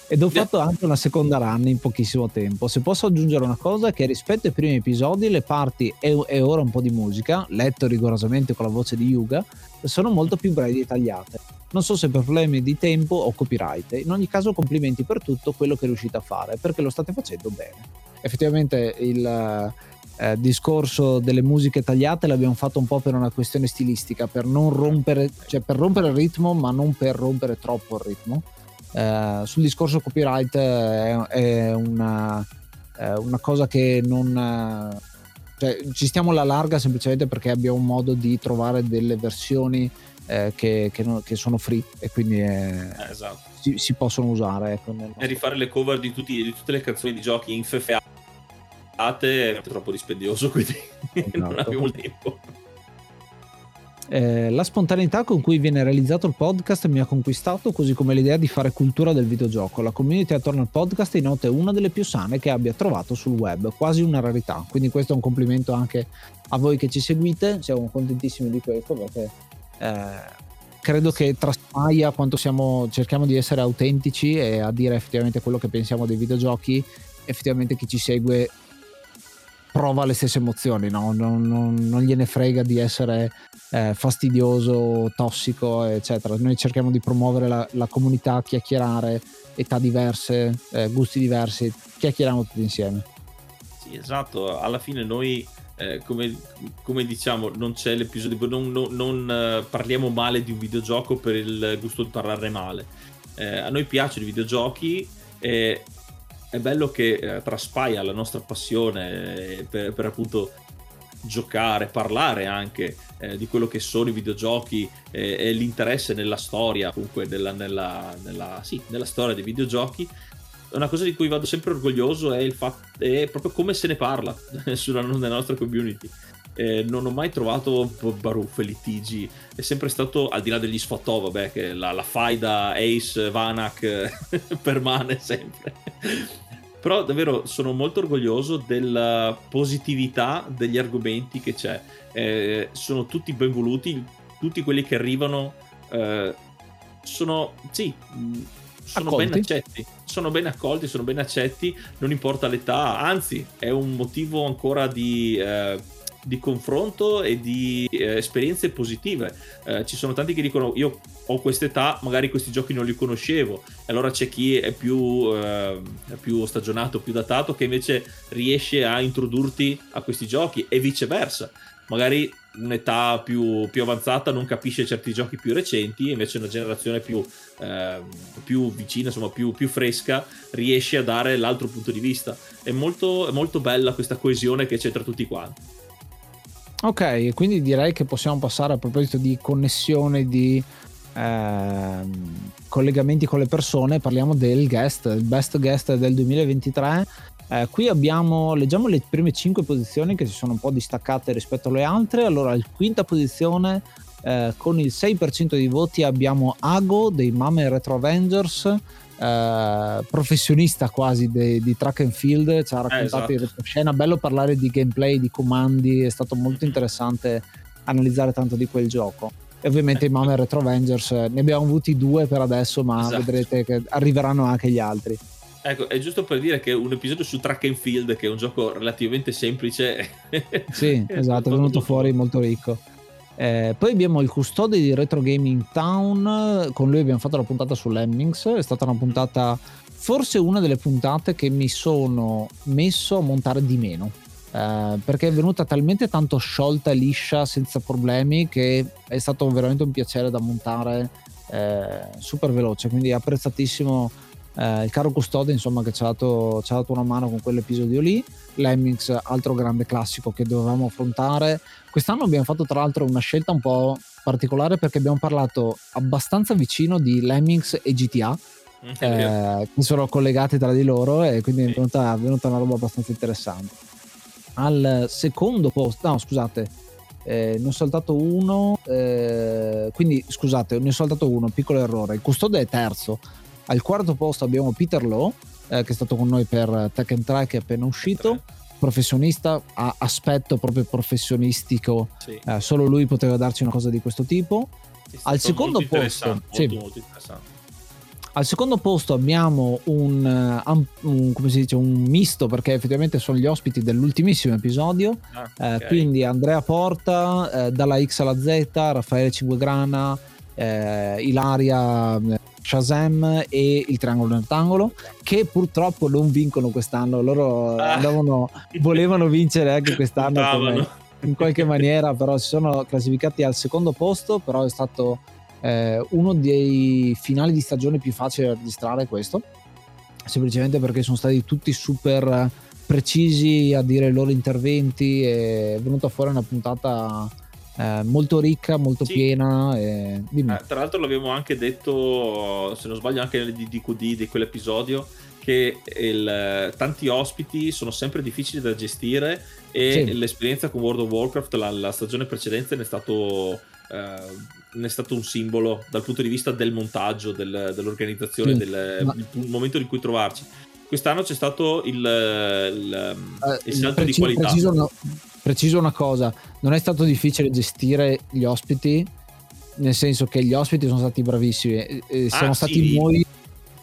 ed ho fatto anche una seconda run in pochissimo tempo. Se posso aggiungere una cosa, che rispetto ai primi episodi, le parti e, e ora un po' di musica, letto rigorosamente con la voce di Yuga, sono molto più brevi e tagliate. Non so se per problemi di tempo o copyright. In ogni caso, complimenti per tutto quello che riuscite a fare, perché lo state facendo bene. Effettivamente il eh, discorso delle musiche tagliate l'abbiamo fatto un po' per una questione stilistica, per non rompere, cioè per rompere il ritmo, ma non per rompere troppo il ritmo eh, sul discorso copyright è, è una, è una, cosa che non... Cioè, ci stiamo alla larga semplicemente perché abbiamo modo di trovare delle versioni eh, che, che, non, che, sono free e quindi è, eh, esatto. si, si, possono usare. Ecco, e rifare le cover di, tutti, di, tutte le canzoni di giochi in FFA è troppo dispendioso, quindi esatto. non abbiamo il tempo. Eh, la spontaneità con cui viene realizzato il podcast mi ha conquistato, così come l'idea di fare cultura del videogioco. La community attorno al podcast inoltre è una delle più sane che abbia trovato sul web, quasi una rarità. Quindi questo è un complimento anche a voi che ci seguite, siamo contentissimi di questo perché eh, credo che traspaia quanto siamo, cerchiamo di essere autentici e a dire effettivamente quello che pensiamo dei videogiochi. Effettivamente chi ci segue prova le stesse emozioni, no? non, non, non, gliene frega di essere eh, fastidioso, tossico, eccetera. Noi cerchiamo di promuovere la, la comunità, chiacchierare, età diverse, eh, gusti diversi, chiacchieriamo tutti insieme. Sì, esatto, alla fine noi... Eh, come, come, diciamo, non c'è l'episodio, non, non, non uh, parliamo male di un videogioco per il gusto di parlarne male. Eh, a noi piacciono i videogiochi e è bello che eh, traspaia la nostra passione eh, per, per, appunto giocare, parlare anche eh, di quello che sono i videogiochi eh, e l'interesse nella storia, comunque della, nella, nella, sì, nella storia dei videogiochi. Una cosa di cui vado sempre orgoglioso è, il fatto, è proprio come se ne parla sulla, nella nostra community. Eh, non ho mai trovato baruffe, litigi, è sempre stato al di là degli sfottò, vabbè, che la, la faida Ace Vanak permane sempre. Però davvero sono molto orgoglioso della positività degli argomenti che c'è. Eh, sono tutti ben voluti, tutti quelli che arrivano eh, sono, sì, sono ben accetti, sono ben accolti, sono ben accetti, non importa l'età, anzi è un motivo ancora di... Eh, di confronto e di eh, esperienze positive. Eh, ci sono tanti che dicono io ho quest'età, magari questi giochi non li conoscevo, e allora c'è chi è più, eh, è più stagionato, più datato, che invece riesce a introdurti a questi giochi e viceversa. Magari un'età più, più, avanzata non capisce certi giochi più recenti, invece una generazione più, eh, più vicina, insomma più, più, fresca, riesce a dare l'altro punto di vista. È molto, è molto bella questa coesione che c'è tra tutti quanti. Ok, quindi direi che possiamo passare a proposito di connessione di eh, collegamenti con le persone, parliamo del guest, il best guest del 2023. Eh, qui abbiamo, leggiamo le prime 5 posizioni che si sono un po' distaccate rispetto alle altre. Allora, in quinta posizione eh, con il 6% di voti abbiamo Ago dei Mame Retro Avengers eh, professionista quasi de, di track and field, ci ha raccontato eh, esatto. scena, bello parlare di gameplay, di comandi, è stato molto interessante analizzare tanto di quel gioco. E ovviamente i Mama Retro Avengers eh, ne abbiamo avuti due per adesso, ma esatto. vedrete che arriveranno anche gli altri. Ecco, è giusto per dire che un episodio su Track and Field, che è un gioco relativamente semplice, sì, esatto, è venuto fuori molto ricco. Eh, poi abbiamo il custode di Retro Gaming Town, con lui abbiamo fatto la puntata su Lemmings, è stata una puntata, forse una delle puntate che mi sono messo a montare di meno, eh, perché è venuta talmente tanto sciolta e liscia senza problemi che è stato veramente un piacere da montare eh, super veloce, quindi apprezzatissimo eh, il caro custode insomma che ci ha, dato, ci ha dato una mano con quell'episodio lì. Lemmings altro grande classico che dovevamo affrontare. Quest'anno abbiamo fatto tra l'altro una scelta un po' particolare perché abbiamo parlato abbastanza vicino di Lemmings e GTA mm, eh, che sono collegati tra di loro e quindi è venuta, è venuta una roba abbastanza interessante. Al secondo posto no scusate eh, ne ho saltato uno eh, quindi scusate ne ho saltato uno piccolo errore. Il custode è terzo al quarto posto abbiamo Peter Lowe, eh, che è stato con noi per Tekken 3 che è appena uscito. Professionista, ha aspetto proprio professionistico, sì. eh, solo lui poteva darci una cosa di questo tipo. Al secondo posto, molto, sì. molto interessante. Al secondo posto abbiamo un, uh, un, dice, un, misto perché effettivamente sono gli ospiti dell'ultimissimo episodio, ah, eh, okay. quindi Andrea Porta, eh, dalla X alla Z, Raffaele Cinguegrana, eh, Ilaria eh, Shazam e il Triangolo Rettangolo che purtroppo non vincono quest'anno, loro ah. andavano, volevano vincere anche quest'anno come, in qualche maniera, però si sono classificati al secondo posto, però è stato eh, uno dei finali di stagione più facili da registrare questo, semplicemente perché sono stati tutti super precisi a dire i loro interventi è venuta fuori una puntata eh, molto ricca, molto sì. piena. E... Eh, tra l'altro l'abbiamo anche detto, se non sbaglio, anche nel DQD di quell'episodio, che il, tanti ospiti sono sempre difficili da gestire e sì. l'esperienza con World of Warcraft la, la stagione precedente ne è stato eh, è stato un simbolo dal punto di vista del montaggio, del, dell'organizzazione, sì, del ma... momento in cui trovarci. Quest'anno c'è stato il, il, il salto preciso, di qualità. Preciso una, preciso una cosa, non è stato difficile gestire gli ospiti, nel senso che gli ospiti sono stati bravissimi. Siamo, ah, stati sì. noi,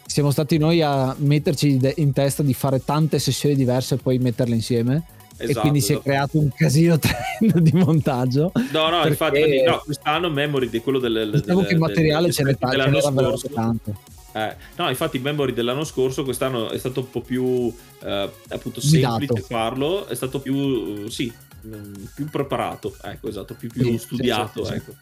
siamo stati noi a metterci in testa di fare tante sessioni diverse e poi metterle insieme Esatto, e quindi si è esatto. creato un casino tremendo di montaggio. No, no, infatti, no, quest'anno Memory di quello del. Diciamo che il materiale ce n'è tanto. Eh, no, infatti, Memory dell'anno scorso, quest'anno è stato un po' più eh, appunto semplice Guidato. farlo, è stato più, sì, più preparato, ecco, esatto, più, più sì, studiato, sì, sì, ecco.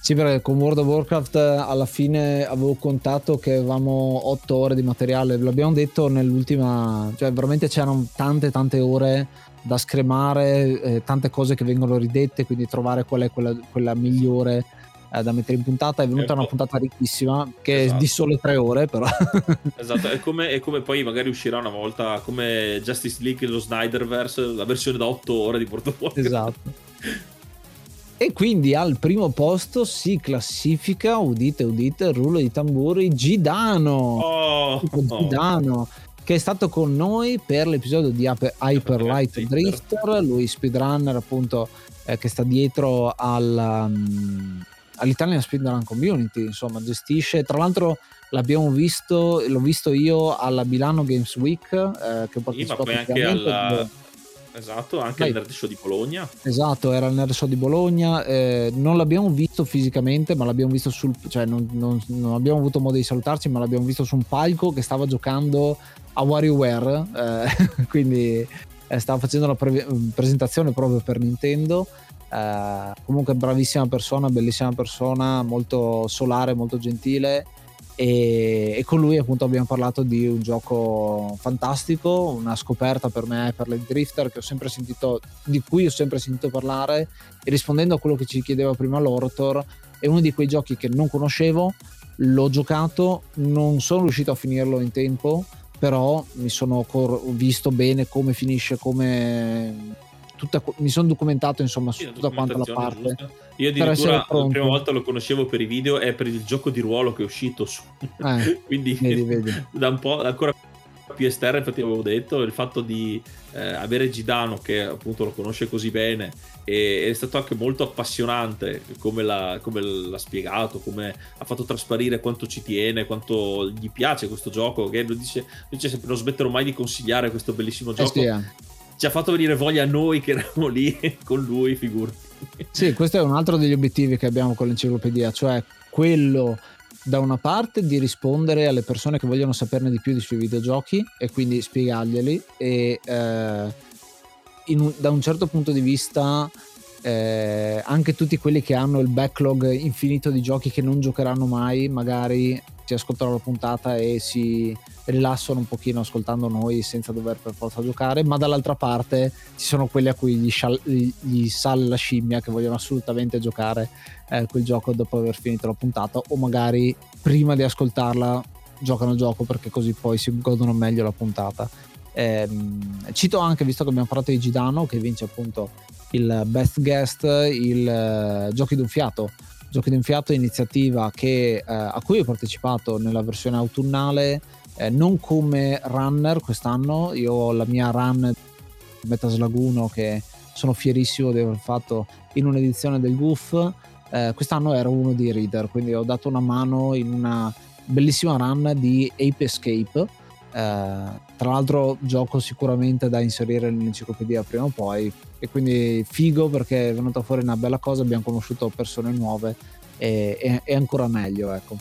Sì, perché con World of Warcraft alla fine avevo contato che avevamo 8 ore di materiale, l'abbiamo detto nell'ultima, cioè veramente c'erano tante tante ore da scremare, eh, tante cose che vengono ridette, quindi trovare qual è quella, quella migliore eh, da mettere in puntata. È venuta una puntata ricchissima, che esatto. è di sole tre ore, però. esatto, è come, è come, poi magari uscirà una volta come Justice League lo Snyderverse, la versione da 8 ore di portafoglio. Esatto. E quindi al primo posto si classifica, udite, udite, rullo di tamburi, Gidano. Oh, Gidano. Oh che è stato con noi per l'episodio di Hyper Light Drifter, lui speedrunner appunto eh, che sta dietro al, um, all'Italian Speedrun Community, insomma gestisce, tra l'altro l'abbiamo visto, l'ho visto io alla Milano Games Week eh, che ho partecipato sì, anche alla... Esatto, anche Dai. al Nerd Show di Bologna. Esatto, era il Nerd Show di Bologna. Eh, non l'abbiamo visto fisicamente, ma l'abbiamo visto sul. cioè, non, non, non, abbiamo avuto modo di salutarci, ma l'abbiamo visto su un palco che stava giocando a WarioWare, eh, quindi eh, stava facendo una pre- presentazione proprio per Nintendo. Eh, comunque bravissima persona, bellissima persona, molto solare, molto gentile. E, e, con lui appunto abbiamo parlato di un gioco fantastico, una scoperta per me per le Drifter sentito, di cui ho sempre sentito parlare. E rispondendo a quello che ci chiedeva prima l'Orotor è uno di quei giochi che non conoscevo, l'ho giocato, non sono riuscito a finirlo in tempo però mi sono visto bene come finisce, come tutta, mi sono documentato insomma su tutta quanta la parte. Giusta. Io addirittura la prima volta lo conoscevo per i video e per il gioco di ruolo che è uscito su. Eh, Quindi vedi, vedi. da un po' ancora più esterna, infatti avevo detto, il fatto di eh, avere Gidano che appunto lo conosce così bene e è stato anche molto appassionante come l'ha, come l'ha, spiegato, come ha fatto trasparire quanto ci tiene, quanto gli piace questo gioco, che lo dice, dice sempre non smetterò mai di consigliare questo bellissimo gioco. Eh sì, eh. Ci ha fatto venire voglia a noi che eravamo lì con lui, figurati. Sì, questo è un altro degli obiettivi che abbiamo con l'enciclopedia, cioè quello da una parte di rispondere alle persone che vogliono saperne di più sui videogiochi e quindi spiegarglieli e eh, un, da un certo punto di vista eh, anche tutti quelli che hanno il backlog infinito di giochi che non giocheranno mai magari si ascoltano la puntata e si rilassano un pochino ascoltando noi senza dover per forza giocare ma dall'altra parte ci sono quelli a cui gli, scial- gli sale la scimmia che vogliono assolutamente giocare eh, quel gioco dopo aver finito la puntata o magari prima di ascoltarla giocano il gioco perché così poi si godono meglio la puntata eh, cito anche, visto che abbiamo parlato di Gidano, che vince appunto il Best Guest, il uh, Giochi d'un Fiato. Giochi d'un Fiato è iniziativa che, uh, a cui ho partecipato nella versione autunnale, eh, non come runner quest'anno, io ho la mia run Metaslaguno che sono fierissimo di aver fatto in un'edizione del GUF. Eh, quest'anno ero uno dei reader, quindi ho dato una mano in una bellissima run di Ape Escape. Eh, tra l'altro, gioco sicuramente da inserire nell'enciclopedia prima o poi. E quindi figo perché è venuta fuori una bella cosa. Abbiamo conosciuto persone nuove e, e ancora meglio. Ecco.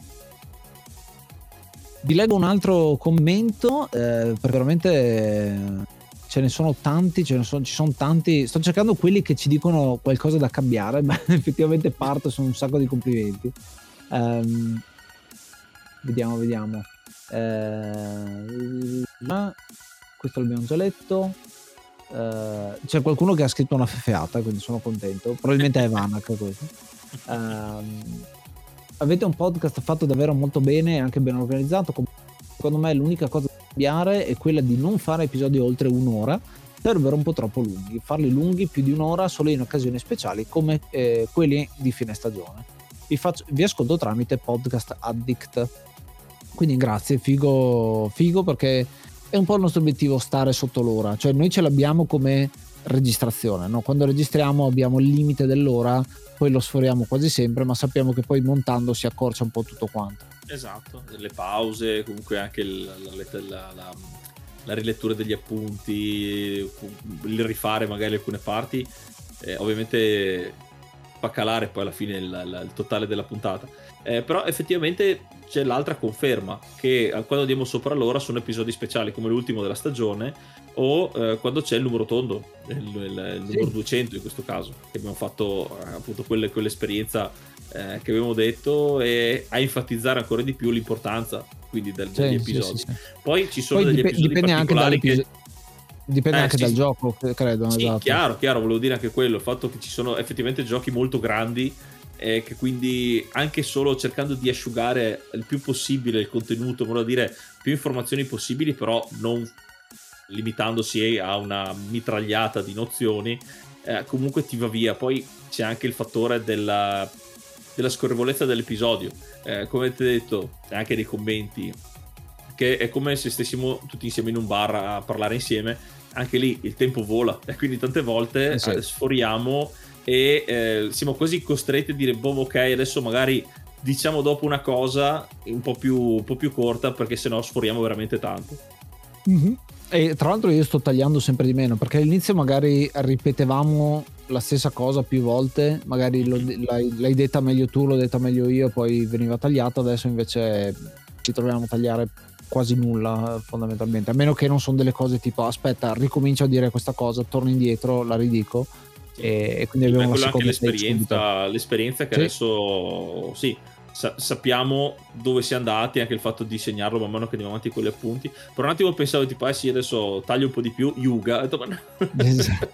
Vi leggo un altro commento, eh, perché veramente ce ne sono tanti, ne sono, ci sono tanti. Sto cercando quelli che ci dicono qualcosa da cambiare, ma effettivamente parto, sono un sacco di complimenti. Um, vediamo, vediamo. Uh, questo l'abbiamo già letto. Uh, c'è qualcuno che ha scritto una fefeata, quindi sono contento. Probabilmente è Vanak questo. Uh, avete un podcast fatto davvero molto bene anche ben organizzato. Secondo me l'unica cosa cambiare è quella di non fare episodi oltre un'ora sarebbero un po' troppo lunghi, farli lunghi più di un'ora solo in occasioni speciali come eh, quelli di fine stagione. Vi, faccio, vi, ascolto tramite podcast addict. Quindi grazie, figo, figo perché è un po' il nostro obiettivo stare sotto l'ora, cioè noi ce l'abbiamo come registrazione, no? quando registriamo abbiamo il limite dell'ora, poi lo sforiamo quasi sempre, ma sappiamo che poi montando si accorcia un po' tutto quanto. Esatto, le pause, comunque anche la, la, la, la rilettura degli appunti, il rifare magari alcune parti, eh, ovviamente fa calare poi alla fine il, il, totale della puntata. Eh, però effettivamente c'è l'altra conferma che eh, quando andiamo sopra l'ora sono episodi speciali come l'ultimo della stagione o eh, quando c'è il numero tondo, il, il, il numero sì. 200 in questo caso, che abbiamo fatto eh, appunto quelle, quell'esperienza eh, che abbiamo detto e a enfatizzare ancora di più l'importanza quindi del, sì, degli episodi. Sì, Poi ci sono Poi degli dip- episodi dipende particolari anche che... Dipende eh, anche dal gioco, credo. Sì, esatto. chiaro, chiaro, volevo dire anche quello, il fatto che ci sono effettivamente giochi molto grandi e che quindi anche solo cercando di asciugare il più possibile il contenuto, volevo dire più informazioni possibili, però non limitandosi a una mitragliata di nozioni, eh, comunque ti va via. Poi c'è anche il fattore della della scorrevolezza dell'episodio. Eh, come avete detto, anche nei commenti, che è come se stessimo tutti insieme in un bar a parlare insieme. Anche lì il tempo vola e quindi tante volte. Eh, sforiamo e eh, siamo quasi costretti a dire, boh, ok, adesso magari diciamo dopo una cosa un po' più, un po più corta perché sennò sforiamo veramente tanto. Mm-hmm. E tra l'altro io sto tagliando sempre di meno perché all'inizio magari ripetevamo la stessa cosa più volte, magari lo, l'hai, l'hai, detta meglio tu, l'ho detta meglio io, poi veniva tagliato, adesso invece ci troviamo a tagliare quasi nulla fondamentalmente, a meno che non sono delle cose tipo aspetta, ricomincio a dire questa cosa, torno indietro, la ridico e, e quindi abbiamo anche l'esperienza, l'esperienza che sì. adesso sì, sa- sappiamo dove si è andati, anche il fatto di segnarlo man mano che andiamo avanti con gli appunti. Per un attimo pensavo tipo, eh sì, adesso taglio un po' di più, Yuga. Esatto.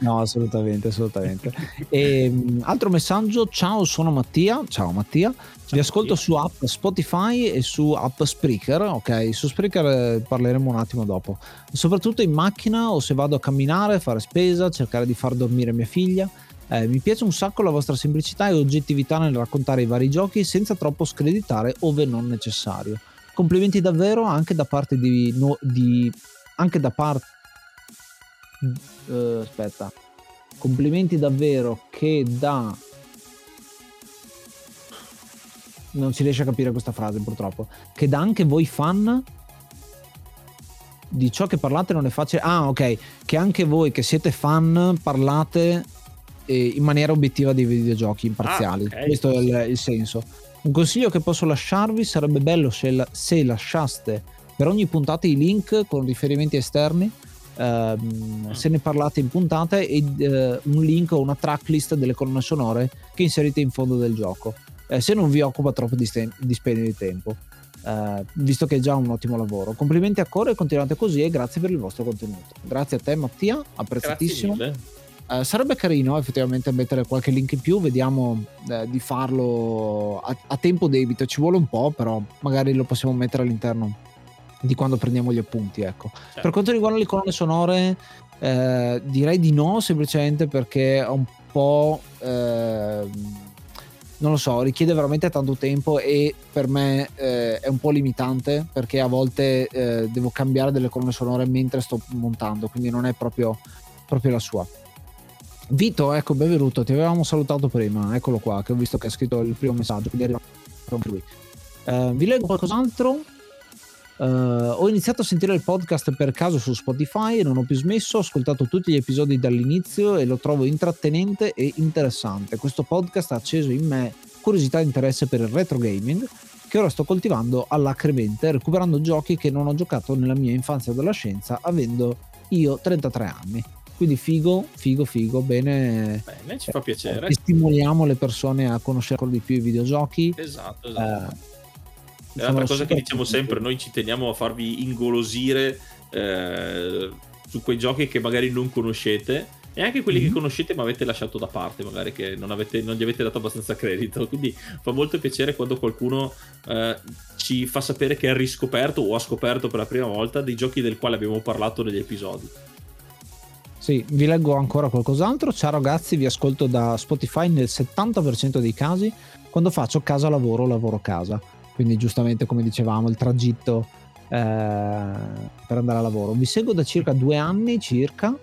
no, assolutamente, assolutamente. E, ehm, altro messaggio, ciao, sono Mattia. Ciao Mattia. Vi ascolto su app Spotify e su app Spreaker, ok? Su Spreaker eh, parleremo un attimo dopo. Soprattutto in macchina o se vado a camminare, fare spesa, cercare di far dormire mia figlia. Eh, mi piace un sacco la vostra semplicità e oggettività nel raccontare i vari giochi senza troppo screditare ove non necessario. Complimenti davvero anche da parte di... No, di anche da parte... Uh, aspetta. Complimenti davvero che da... Non si riesce a capire questa frase purtroppo. Che da anche voi fan di ciò che parlate non è facile. Ah, ok. Che anche voi che siete fan parlate eh, in maniera obiettiva dei videogiochi imparziali. Ah, okay. Questo è il, il, senso. Un consiglio che posso lasciarvi sarebbe bello se, la, se lasciaste per ogni puntata i link con riferimenti esterni. Ehm, mm. se ne parlate in puntate e eh, un link o una tracklist delle colonne sonore che inserite in fondo del gioco eh, se non vi occupa troppo di, st- di spendere di tempo eh, visto che è già un ottimo lavoro complimenti a Core e continuate così e grazie per il vostro contenuto grazie a te Mattia apprezzatissimo eh, sarebbe carino effettivamente mettere qualche link in più, vediamo eh, di farlo a, a, tempo debito, ci vuole un po', però magari lo possiamo mettere all'interno di quando prendiamo gli appunti. Ecco. Certo. Per quanto riguarda le colonne sonore, eh, direi di no, semplicemente perché è un po'... Ehm, non lo so, richiede veramente tanto tempo e per me eh, è un po' limitante perché a volte eh, devo cambiare delle colonne sonore mentre sto montando, quindi non è proprio, proprio la sua. Vito, ecco, benvenuto. Ti avevamo salutato prima. Eccolo qua, che ho visto che ha scritto il primo messaggio. Quindi arriva anche lui. Uh, vi leggo qualcos'altro? Uh, ho iniziato a sentire il podcast per caso su Spotify non ho più smesso, ho ascoltato tutti gli episodi dall'inizio e lo trovo intrattenente e interessante. Questo podcast ha acceso in me curiosità e interesse per il retro gaming che ora sto coltivando all'acremente, recuperando giochi che non ho giocato nella mia infanzia e adolescenza, avendo io 33 anni. Quindi figo, figo, figo, bene. Bene, ci fa piacere. Eh, stimoliamo le persone a conoscere ancora di più i videogiochi. Esatto, esatto. Eh, è un'altra cosa che diciamo sempre, noi ci teniamo a farvi ingolosire eh, su quei giochi che magari non conoscete e anche quelli mm-hmm. che conoscete ma avete lasciato da parte, magari che non, avete, non, gli avete dato abbastanza credito. Quindi fa molto piacere quando qualcuno eh, ci fa sapere che ha riscoperto o ha scoperto per la prima volta dei giochi del quale abbiamo parlato negli episodi. Sì, vi leggo ancora qualcos'altro. Ciao ragazzi, vi ascolto da Spotify nel 70% dei casi quando faccio casa lavoro, lavoro casa quindi giustamente come dicevamo il tragitto eh, per andare a lavoro. Vi seguo da circa due anni circa,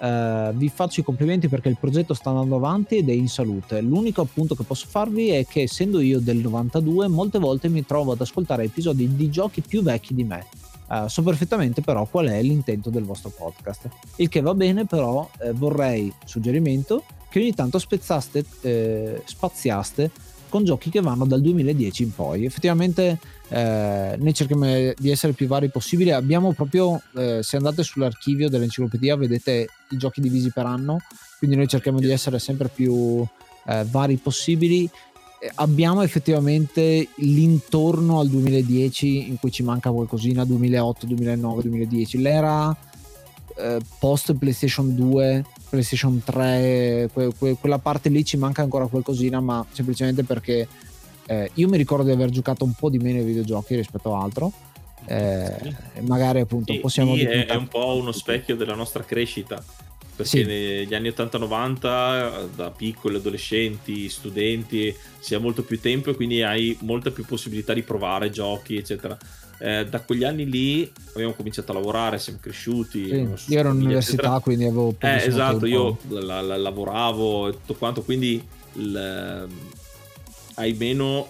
eh, vi faccio i complimenti perché il progetto sta andando avanti ed è in salute. L'unico appunto che posso farvi è che essendo io del 92 molte volte mi trovo ad ascoltare episodi di giochi più vecchi di me. Uh, so perfettamente però qual è l'intento del vostro podcast. Il che va bene, però eh, vorrei, suggerimento, che ogni tanto spezzaste, eh, spaziaste con giochi che vanno dal 2010 in poi. Effettivamente eh, noi cerchiamo di essere più vari possibile. Abbiamo proprio, eh, se andate sull'archivio dell'enciclopedia, vedete i giochi divisi per anno, quindi noi cerchiamo di essere sempre più eh, vari possibili. Abbiamo effettivamente l'intorno al 2010 in cui ci manca qualcosina, 2008, 2009, 2010, l'era eh, post PlayStation 2 PlayStation 3, que, que, quella parte lì ci manca ancora qualcosina, ma semplicemente perché eh, io mi ricordo di aver giocato un po' di meno ai videogiochi rispetto a altro. Eh. Magari appunto sì, possiamo sì, è, è un po' uno specchio della nostra crescita perché sì. negli anni 80-90 da piccoli, adolescenti, studenti si ha molto più tempo e quindi hai molta più possibilità di provare giochi eccetera eh, da quegli anni lì abbiamo cominciato a lavorare, siamo cresciuti. Sì, io ero all'università, eccetera. quindi avevo... Eh, esatto, io la, la, lavoravo e tutto quanto, quindi il, hai meno,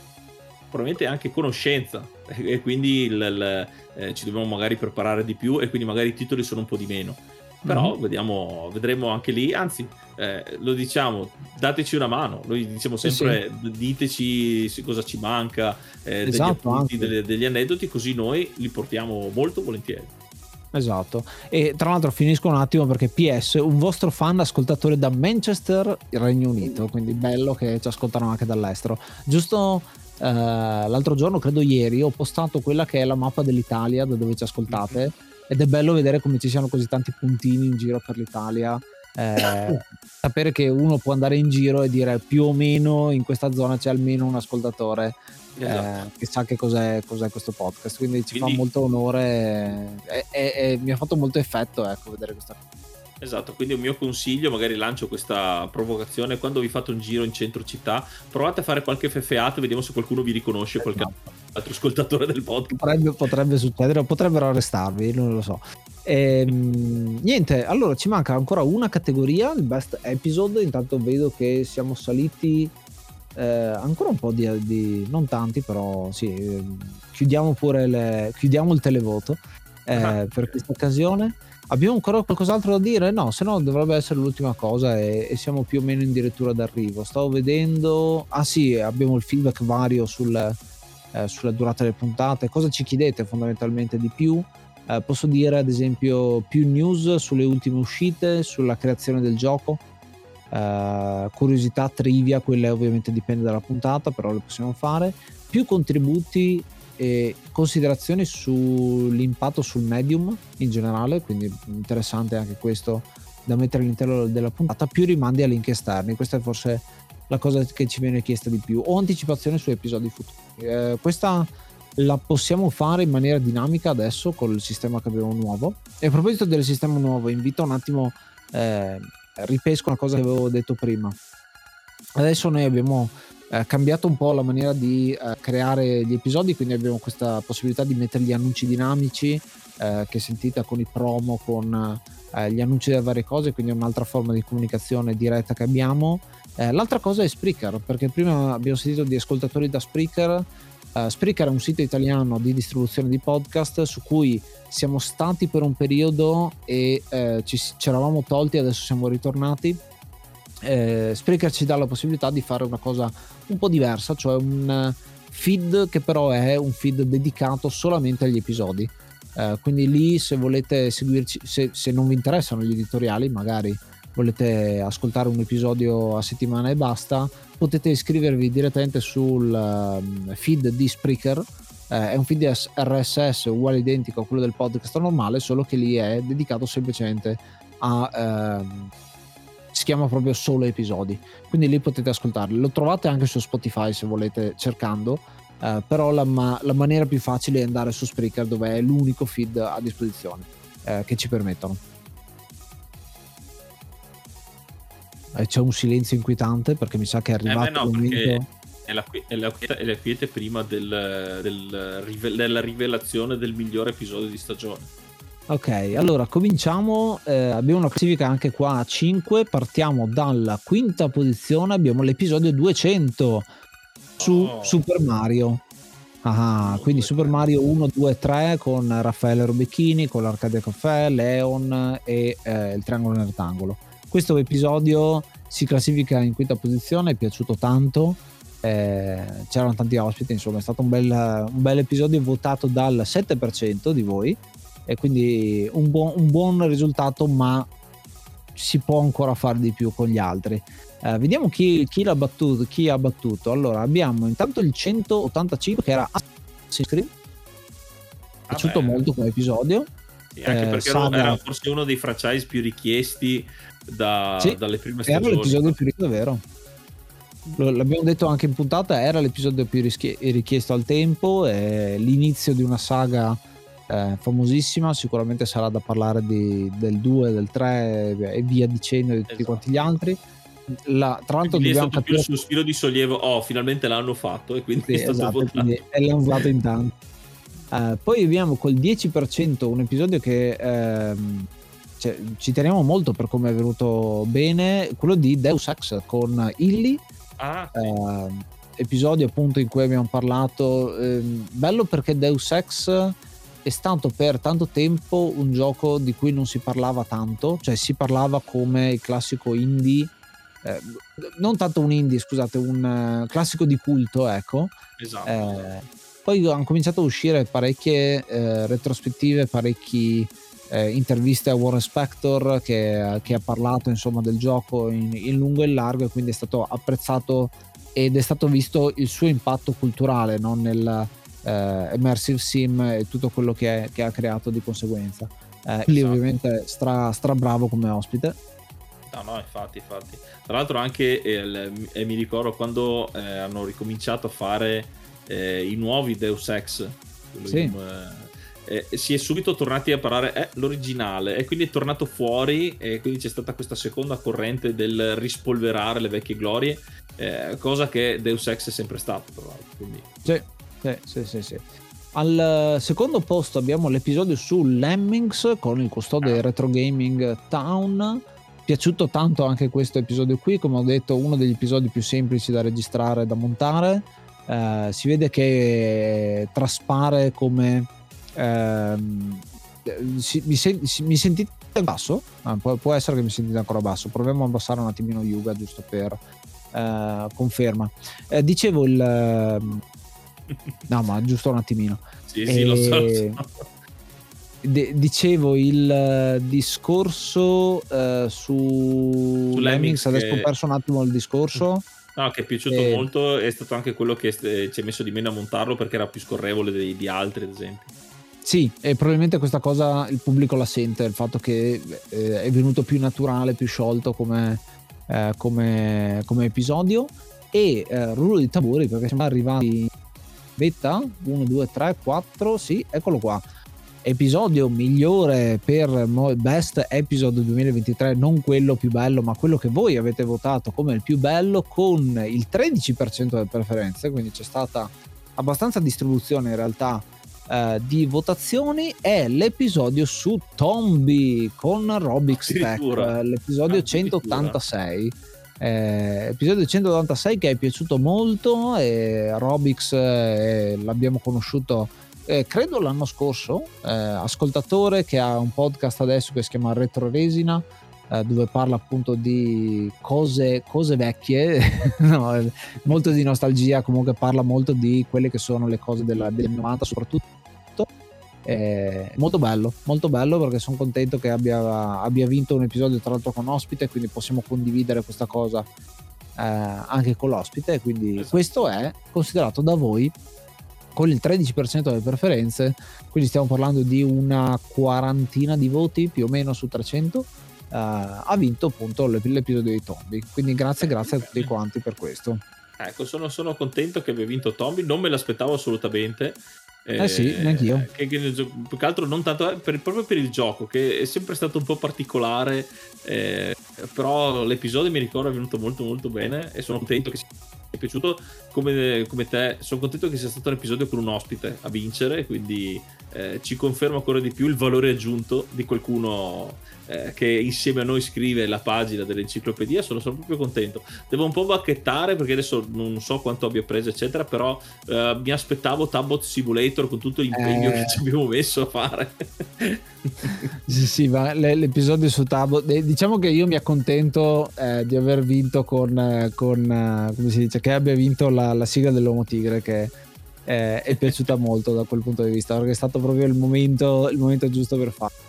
probabilmente anche conoscenza e quindi il, il, eh, ci dobbiamo magari preparare di più e quindi magari i titoli sono un po' di meno però mm-hmm. vediamo, vedremo anche lì, anzi eh, lo diciamo, dateci una mano, noi diciamo sempre sì, sì. diteci cosa ci manca, eh, degli esatto, appunti, delle, degli aneddoti, così noi li portiamo molto volentieri. Esatto, e tra l'altro finisco un attimo perché PS, un vostro fan ascoltatore da Manchester, Regno Unito, quindi bello che ci ascoltano anche dall'estero. Giusto Uh, l'altro giorno, credo ieri, ho postato quella che è la mappa dell'Italia da dove ci ascoltate. Mm-hmm ed è bello vedere come ci siano così tanti puntini in giro per l'Italia. Eh, sapere che uno può andare in giro e dire più o meno in questa zona c'è almeno un ascoltatore eh, esatto. eh, che sa che cos'è, cos'è, questo podcast. Quindi ci Quindi... fa molto onore e, e, e, mi ha fatto molto effetto ecco, vedere questa cosa. Esatto, quindi un mio consiglio, magari lancio questa provocazione, quando vi fate un giro in centro città, provate a fare qualche feffeato e vediamo se qualcuno vi riconosce, qualche esatto. altro ascoltatore del podcast. Potrebbe, potrebbe succedere, potrebbero arrestarvi, non lo so. Ehm, niente, allora ci manca ancora una categoria, il best episode, intanto vedo che siamo saliti eh, ancora un po' di, di, non tanti però sì, ehm, chiudiamo pure le, chiudiamo il televoto eh, ah. per questa occasione. Abbiamo ancora qualcos'altro da dire? No, se no dovrebbe essere l'ultima cosa e, e, siamo più o meno addirittura d'arrivo. Stavo vedendo... Ah sì, abbiamo il feedback vario sul, eh, sulla durata delle puntate. Cosa ci chiedete fondamentalmente di più? Eh, posso dire ad esempio più news sulle ultime uscite, sulla creazione del gioco, eh, curiosità, trivia, quelle ovviamente dipende dalla puntata, però le possiamo fare. Più contributi e considerazioni sull'impatto sul medium in generale, quindi interessante anche questo da mettere all'interno della puntata, più rimandi a link esterni, questa è forse la cosa che ci viene chiesta di più, o anticipazione su episodi futuri. Eh, questa la possiamo fare in maniera dinamica adesso con il sistema che abbiamo nuovo. E a proposito del sistema nuovo, invito un attimo, eh, ripesco una cosa che avevo detto prima. Adesso noi abbiamo eh, cambiato un po' la maniera di eh, creare gli episodi, quindi abbiamo questa possibilità di mettere gli annunci dinamici eh, che sentite con i promo, con eh, gli annunci delle varie cose, quindi è un'altra forma di comunicazione diretta che abbiamo. Eh, l'altra cosa è Spreaker, perché prima abbiamo sentito di ascoltatori da Spreaker Spreaker è un sito italiano di distribuzione di podcast su cui siamo stati per un periodo e ci, ci eravamo tolti, adesso siamo ritornati. Uh, Spreaker ci dà la possibilità di fare una cosa un po' diversa, cioè un feed che però è un feed dedicato solamente agli episodi. quindi lì se volete seguirci, se, se non vi interessano gli editoriali, magari volete ascoltare un episodio a settimana e basta, potete iscrivervi direttamente sul um, feed di Spreaker. Eh, è un feed RSS uguale identico a quello del podcast normale, solo che lì è dedicato semplicemente a... Ehm, chiama proprio solo episodi, quindi lì potete ascoltarli. Lo trovate anche su Spotify se volete cercando, eh, però la, ma- la, maniera più facile è andare su Spreaker dove è l'unico feed a disposizione eh, che ci permettono. Eh, c'è un silenzio inquietante perché mi sa che è arrivato eh beh, no, il momento è la, è, la, è la quiete prima del, del, della rivelazione del migliore episodio di stagione. Ok, allora cominciamo. Eh, abbiamo una classifica anche qua a 5. Partiamo dalla quinta posizione. Abbiamo l'episodio 200 su oh. Super Mario. Ah, oh, quindi Super Mario 1, 2, 3 con Raffaele Robecchini, con l'Arcadia Caffè, Leon e eh, il Triangolo nel Rettangolo. Questo episodio si classifica in quinta posizione, è piaciuto tanto. Eh, c'erano tanti ospiti, insomma, è stato un bel, un bel episodio votato dal 7% di voi e quindi un buon, un buon risultato, ma si può ancora fare di più con gli altri. Eh, vediamo chi, chi, l'ha battuto, chi ha battuto. Allora, abbiamo intanto il 185 che era Assassin's Creed. È piaciuto molto come episodio. Sì, anche eh, perché Saga... era forse uno dei franchise più richiesti da, sì, dalle prime stagioni. Era l'episodio più richiesto, vero? L'abbiamo detto anche in puntata, era l'episodio più richiesto al tempo, è l'inizio di una saga eh, famosissima, sicuramente sarà da parlare di, del 2, del 3 e via dicendo di tutti esatto. quanti gli altri. La, tra l'altro quindi dobbiamo è stato capire... più il sospiro di sollievo, oh finalmente l'hanno fatto e quindi sì, è stato esatto, votato. L'hanno votato in tanti. Uh, poi abbiamo col 10% un episodio che... Uh, cioè, ci teniamo molto per come è venuto bene quello di Deus Ex con Illy ah, sì. eh, episodio appunto in cui abbiamo parlato eh, bello perché Deus Ex è stato per tanto tempo un gioco di cui non si parlava tanto cioè si parlava come il classico indie eh, non tanto un indie scusate un uh, classico di culto ecco esatto, esatto. poi hanno cominciato a uscire parecchie eh, retrospettive parecchi eh, interviste a Warren Spector che, che, ha parlato insomma del gioco in, in, lungo e in largo e quindi è stato apprezzato ed è stato visto il suo impatto culturale no? nel eh, immersive sim e tutto quello che, è, che, ha creato di conseguenza eh, esatto. ovviamente stra, stra bravo come ospite No, no, infatti, infatti. Tra l'altro anche eh, eh, mi ricordo quando eh, hanno ricominciato a fare eh, i nuovi Deus Ex, sì. in, eh, si è subito tornati a parlare è l'originale e quindi è tornato fuori e quindi c'è stata questa seconda corrente del rispolverare le vecchie glorie eh, cosa che Deus Ex è sempre stato tra l'altro quindi... sì, sì, sì, sì, sì. Al secondo posto abbiamo l'episodio su Lemmings con il custode ah. Retro Gaming Town. Piaciuto tanto anche questo episodio qui, come ho detto, uno degli episodi più semplici da registrare e da montare. Eh, si vede che traspare come ehm, si, mi, sen, si, mi, sentite basso? Ah, può, può, essere che mi sentite ancora basso. Proviamo a abbassare un attimino Yuga giusto per eh, conferma. Eh, dicevo il... No, ma giusto un attimino. Sì, sì, e... lo so. De, dicevo il uh, discorso uh, su, su Lemmings, adesso ho perso un attimo il discorso. No, che è piaciuto e... molto, è stato anche quello che ci ha messo di meno a montarlo perché era più scorrevole di, di altri, ad esempio. Sì, e probabilmente questa cosa il pubblico la sente, il fatto che eh, è venuto più naturale, più sciolto come, eh, come, come episodio. E eh, rullo di tamburi perché siamo arrivati. Vetta 1, 2, 3, 4. Sì, eccolo qua. Episodio migliore per Best Episode 2023, non quello più bello, ma quello che voi avete votato come il più bello, con il 13% delle preferenze. Quindi c'è stata abbastanza distribuzione in realtà uh, di votazioni è l'episodio su Tombi con Robix Tech, l'episodio 186. Eh, episodio 196 che è piaciuto molto e Robix eh, l'abbiamo conosciuto eh, credo l'anno scorso, eh, ascoltatore che ha un podcast adesso che si chiama Retro Resina eh, dove parla appunto di cose, cose vecchie, no, molto di nostalgia, comunque parla molto di quelle che sono le cose della, degli 90 soprattutto. Eh, molto bello, molto bello perché sono contento che abbia, abbia, vinto un episodio tra l'altro con ospite, quindi possiamo condividere questa cosa eh, anche con l'ospite. Quindi esatto. questo è considerato da voi con il 13% delle preferenze, quindi stiamo parlando di una quarantina di voti più o meno su 300 Uh, ha vinto appunto l'episodio dei Tombi. Quindi grazie, grazie a tutti quanti per questo. Ecco, sono, sono contento che abbia vinto Tombi, non me l'aspettavo assolutamente. Eh, eh sì, neanch'io. Che, che, più che altro non tanto eh, per, proprio per il gioco, che è sempre stato un po' particolare, eh, però l'episodio mi ricordo è venuto molto molto bene e sono contento che sia piaciuto come, come te. Sono contento che sia stato un episodio con un ospite a vincere, quindi eh, ci conferma ancora di più il valore aggiunto di qualcuno eh, che insieme a noi scrive la pagina dell'enciclopedia, sono, sono, proprio contento. Devo un po' bacchettare perché adesso non so quanto abbia preso, eccetera, però eh, mi aspettavo Tabot Simulator con tutto l'impegno che eh. ci abbiamo messo a fare. sì, sì, ma l'episodio su Tabot, diciamo che io mi accontento eh, di aver vinto con, con come si dice, che abbia vinto la, la sigla dell'Uomo Tigre che eh, è piaciuta molto da quel punto di vista perché è stato proprio il momento, il momento giusto per farlo.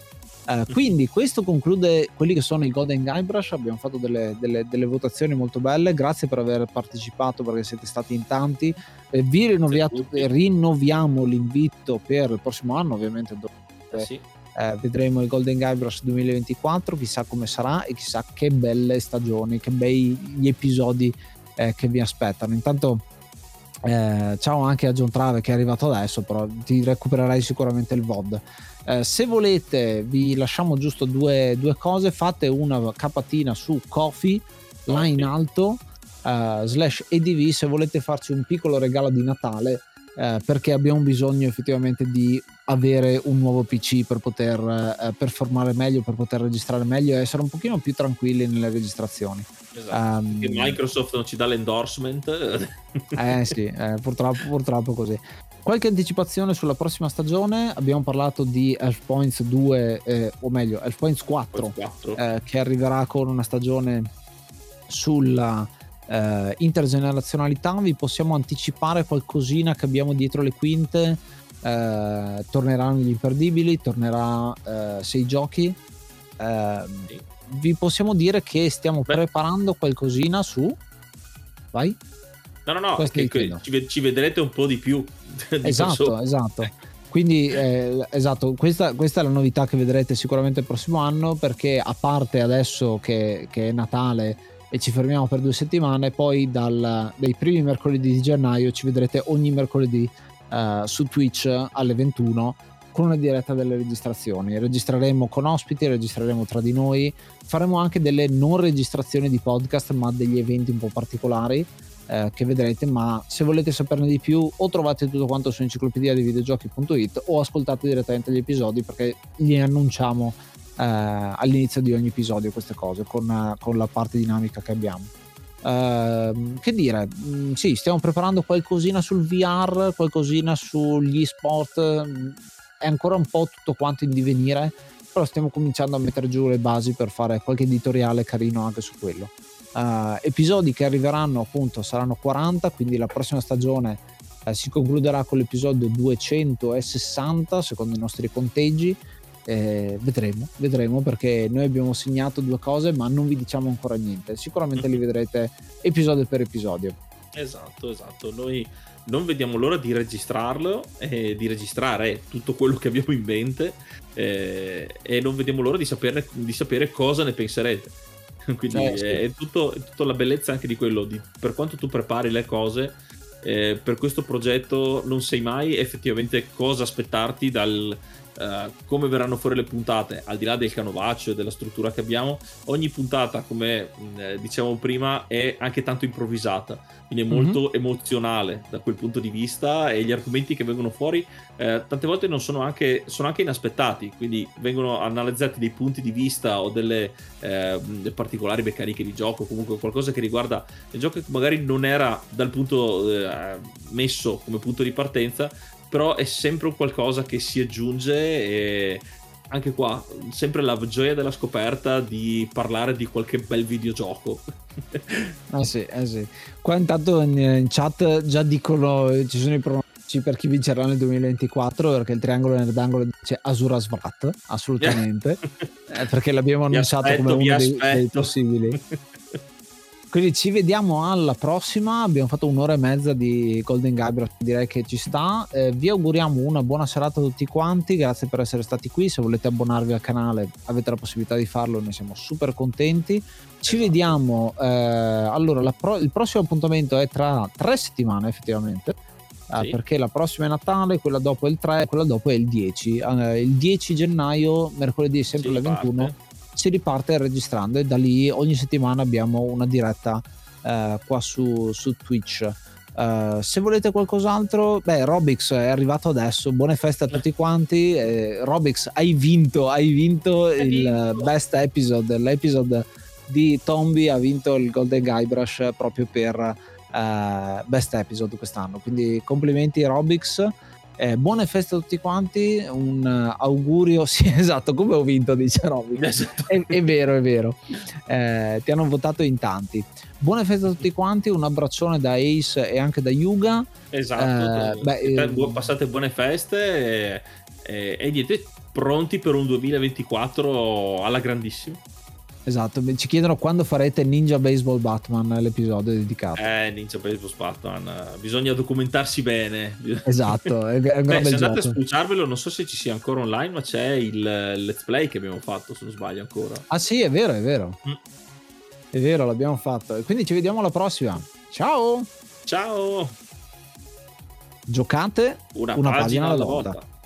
Uh, quindi questo conclude quelli che sono i Golden Guybrush, abbiamo fatto delle, delle, delle, votazioni molto belle, grazie per aver partecipato perché siete stati in tanti, eh, vi rinnoviamo l'invito per il prossimo anno ovviamente dove eh sì. eh, vedremo il Golden Guybrush 2024, chissà come sarà e chissà che belle stagioni, che bei gli episodi eh, che vi aspettano. Intanto eh, ciao anche a John Trave che è arrivato adesso, però ti recupererai sicuramente il VOD. Eh, se volete, vi lasciamo giusto due, due, cose. Fate una capatina su Kofi là in alto. Uh, slash EDV se volete farci un piccolo regalo di Natale uh, perché abbiamo bisogno effettivamente di avere un nuovo PC per poter uh, performare meglio, per poter registrare meglio e essere un pochino più tranquilli nelle registrazioni. Esatto. Um, Microsoft non ci dà l'endorsement. eh sì, eh, purtroppo, purtroppo così. Qualche anticipazione sulla prossima stagione, abbiamo parlato di Elf Points 2, eh, o meglio, Elf Points 4, 4. Eh, che arriverà con una stagione sulla eh, intergenerazionalità. Vi possiamo anticipare qualcosina che abbiamo dietro le quinte. Eh, torneranno gli imperdibili, tornerà 6 eh, giochi. Ehm, sì. Vi possiamo dire che stiamo Beh. preparando qualcosina su... Vai? No, no, no, che, ci, ci vedrete un po' di più esatto, esatto. Quindi eh, esatto, questa, questa, è la novità che vedrete sicuramente il prossimo anno perché a parte adesso che, che è Natale e ci fermiamo per due settimane, poi dal, dai primi mercoledì di gennaio ci vedrete ogni mercoledì eh, su Twitch alle 21 con una diretta delle registrazioni. Registreremo con ospiti, registreremo tra di noi, faremo anche delle non registrazioni di podcast ma degli eventi un po' particolari eh, che vedrete, ma se volete saperne di più o trovate tutto quanto su enciclopedia di videogiochi.it o ascoltate direttamente gli episodi perché li annunciamo eh, all'inizio di ogni episodio queste cose con, con la parte dinamica che abbiamo. Uh, che dire, mm, sì, stiamo preparando qualcosina sul VR, qualcosina sugli sport, mm, è ancora un po' tutto quanto in divenire, però stiamo cominciando a mettere giù le basi per fare qualche editoriale carino anche su quello. Uh, episodi che arriveranno appunto saranno 40, quindi la prossima stagione uh, si concluderà con l'episodio 260 secondo i nostri conteggi. Eh, vedremo, vedremo perché noi abbiamo segnato due cose ma non vi diciamo ancora niente. Sicuramente li vedrete episodio per episodio. Esatto, esatto. Noi non vediamo l'ora di registrarlo e di registrare tutto quello che abbiamo in mente eh, e non vediamo l'ora di sapere, di sapere cosa ne penserete Quindi eh, sì. è, tutto, è tutta la bellezza anche di quello, di, per quanto tu prepari le cose, eh, per questo progetto non sai mai effettivamente cosa aspettarti dal, uh, come verranno fuori le puntate, al di là del canovaccio e della struttura che abbiamo, ogni puntata, come eh, dicevamo prima, è anche tanto improvvisata, quindi è molto mm-hmm. emozionale da quel punto di vista e gli argomenti che vengono fuori eh, tante volte non sono anche, sono anche inaspettati, quindi vengono analizzati dei punti di vista o delle eh, particolari meccaniche di gioco, comunque qualcosa che riguarda il gioco che magari non era dal punto eh, messo come punto di partenza, però è sempre un qualcosa che si aggiunge e anche qua sempre la gioia della scoperta di parlare di qualche bel videogioco. Eh sì, eh sì. qua intanto in, in chat già dicono ci sono i pronostici per chi vincerà nel 2024 perché il triangolo nerdangolo dice Asura Svat assolutamente. Eh, perché l'abbiamo annunciato aspetto, come uno dei, dei possibili Quindi ci vediamo alla prossima. Abbiamo fatto un'ora e mezza di Golden Guybrush, direi che ci sta. Eh, vi auguriamo una buona serata a tutti quanti. Grazie per essere stati qui. Se volete abbonarvi al canale, avete la possibilità di farlo. Noi siamo super contenti. Ci esatto. vediamo. Eh, allora, pro- il prossimo appuntamento è tra tre settimane, effettivamente. Eh, sì. perché la prossima è Natale, quella dopo è il 3, quella dopo è il 10. Eh, il 10 gennaio, mercoledì, sempre alle 21. Parte si riparte registrando e da lì ogni settimana abbiamo una diretta eh, qua su, su Twitch. Uh, se volete qualcos'altro, beh, Robix è arrivato adesso. Buone feste a tutti quanti. Eh, Robix, hai vinto, hai vinto hai il vinto. best episode. L'episode di Tombi ha vinto il Golden Guybrush proprio per uh, best episode quest'anno. Quindi complimenti, Robix. Eh, buone feste a tutti quanti, un uh, augurio, sì esatto, come ho vinto dice Robin, esatto. è, è, vero, è vero, eh, ti hanno votato in tanti. Buone feste a tutti quanti, un abbraccione da Ace e anche da Yuga. Esatto, eh, beh, passate buone feste e, e, e niente, pronti per un 2024 alla grandissima. Esatto, ci chiedono quando farete Ninja Baseball Batman, l'episodio dedicato. Eh, Ninja Baseball Batman, bisogna documentarsi bene. Esatto, è, è un Beh, se andate gioco. a spulciarvelo, non so se ci sia ancora online, ma c'è il let's play che abbiamo fatto, se non sbaglio ancora. Ah sì, è vero, è vero. Mm. È vero, l'abbiamo fatto. Quindi ci vediamo alla prossima. Ciao! Ciao! Giocate una, una pagina, pagina alla volta. volta.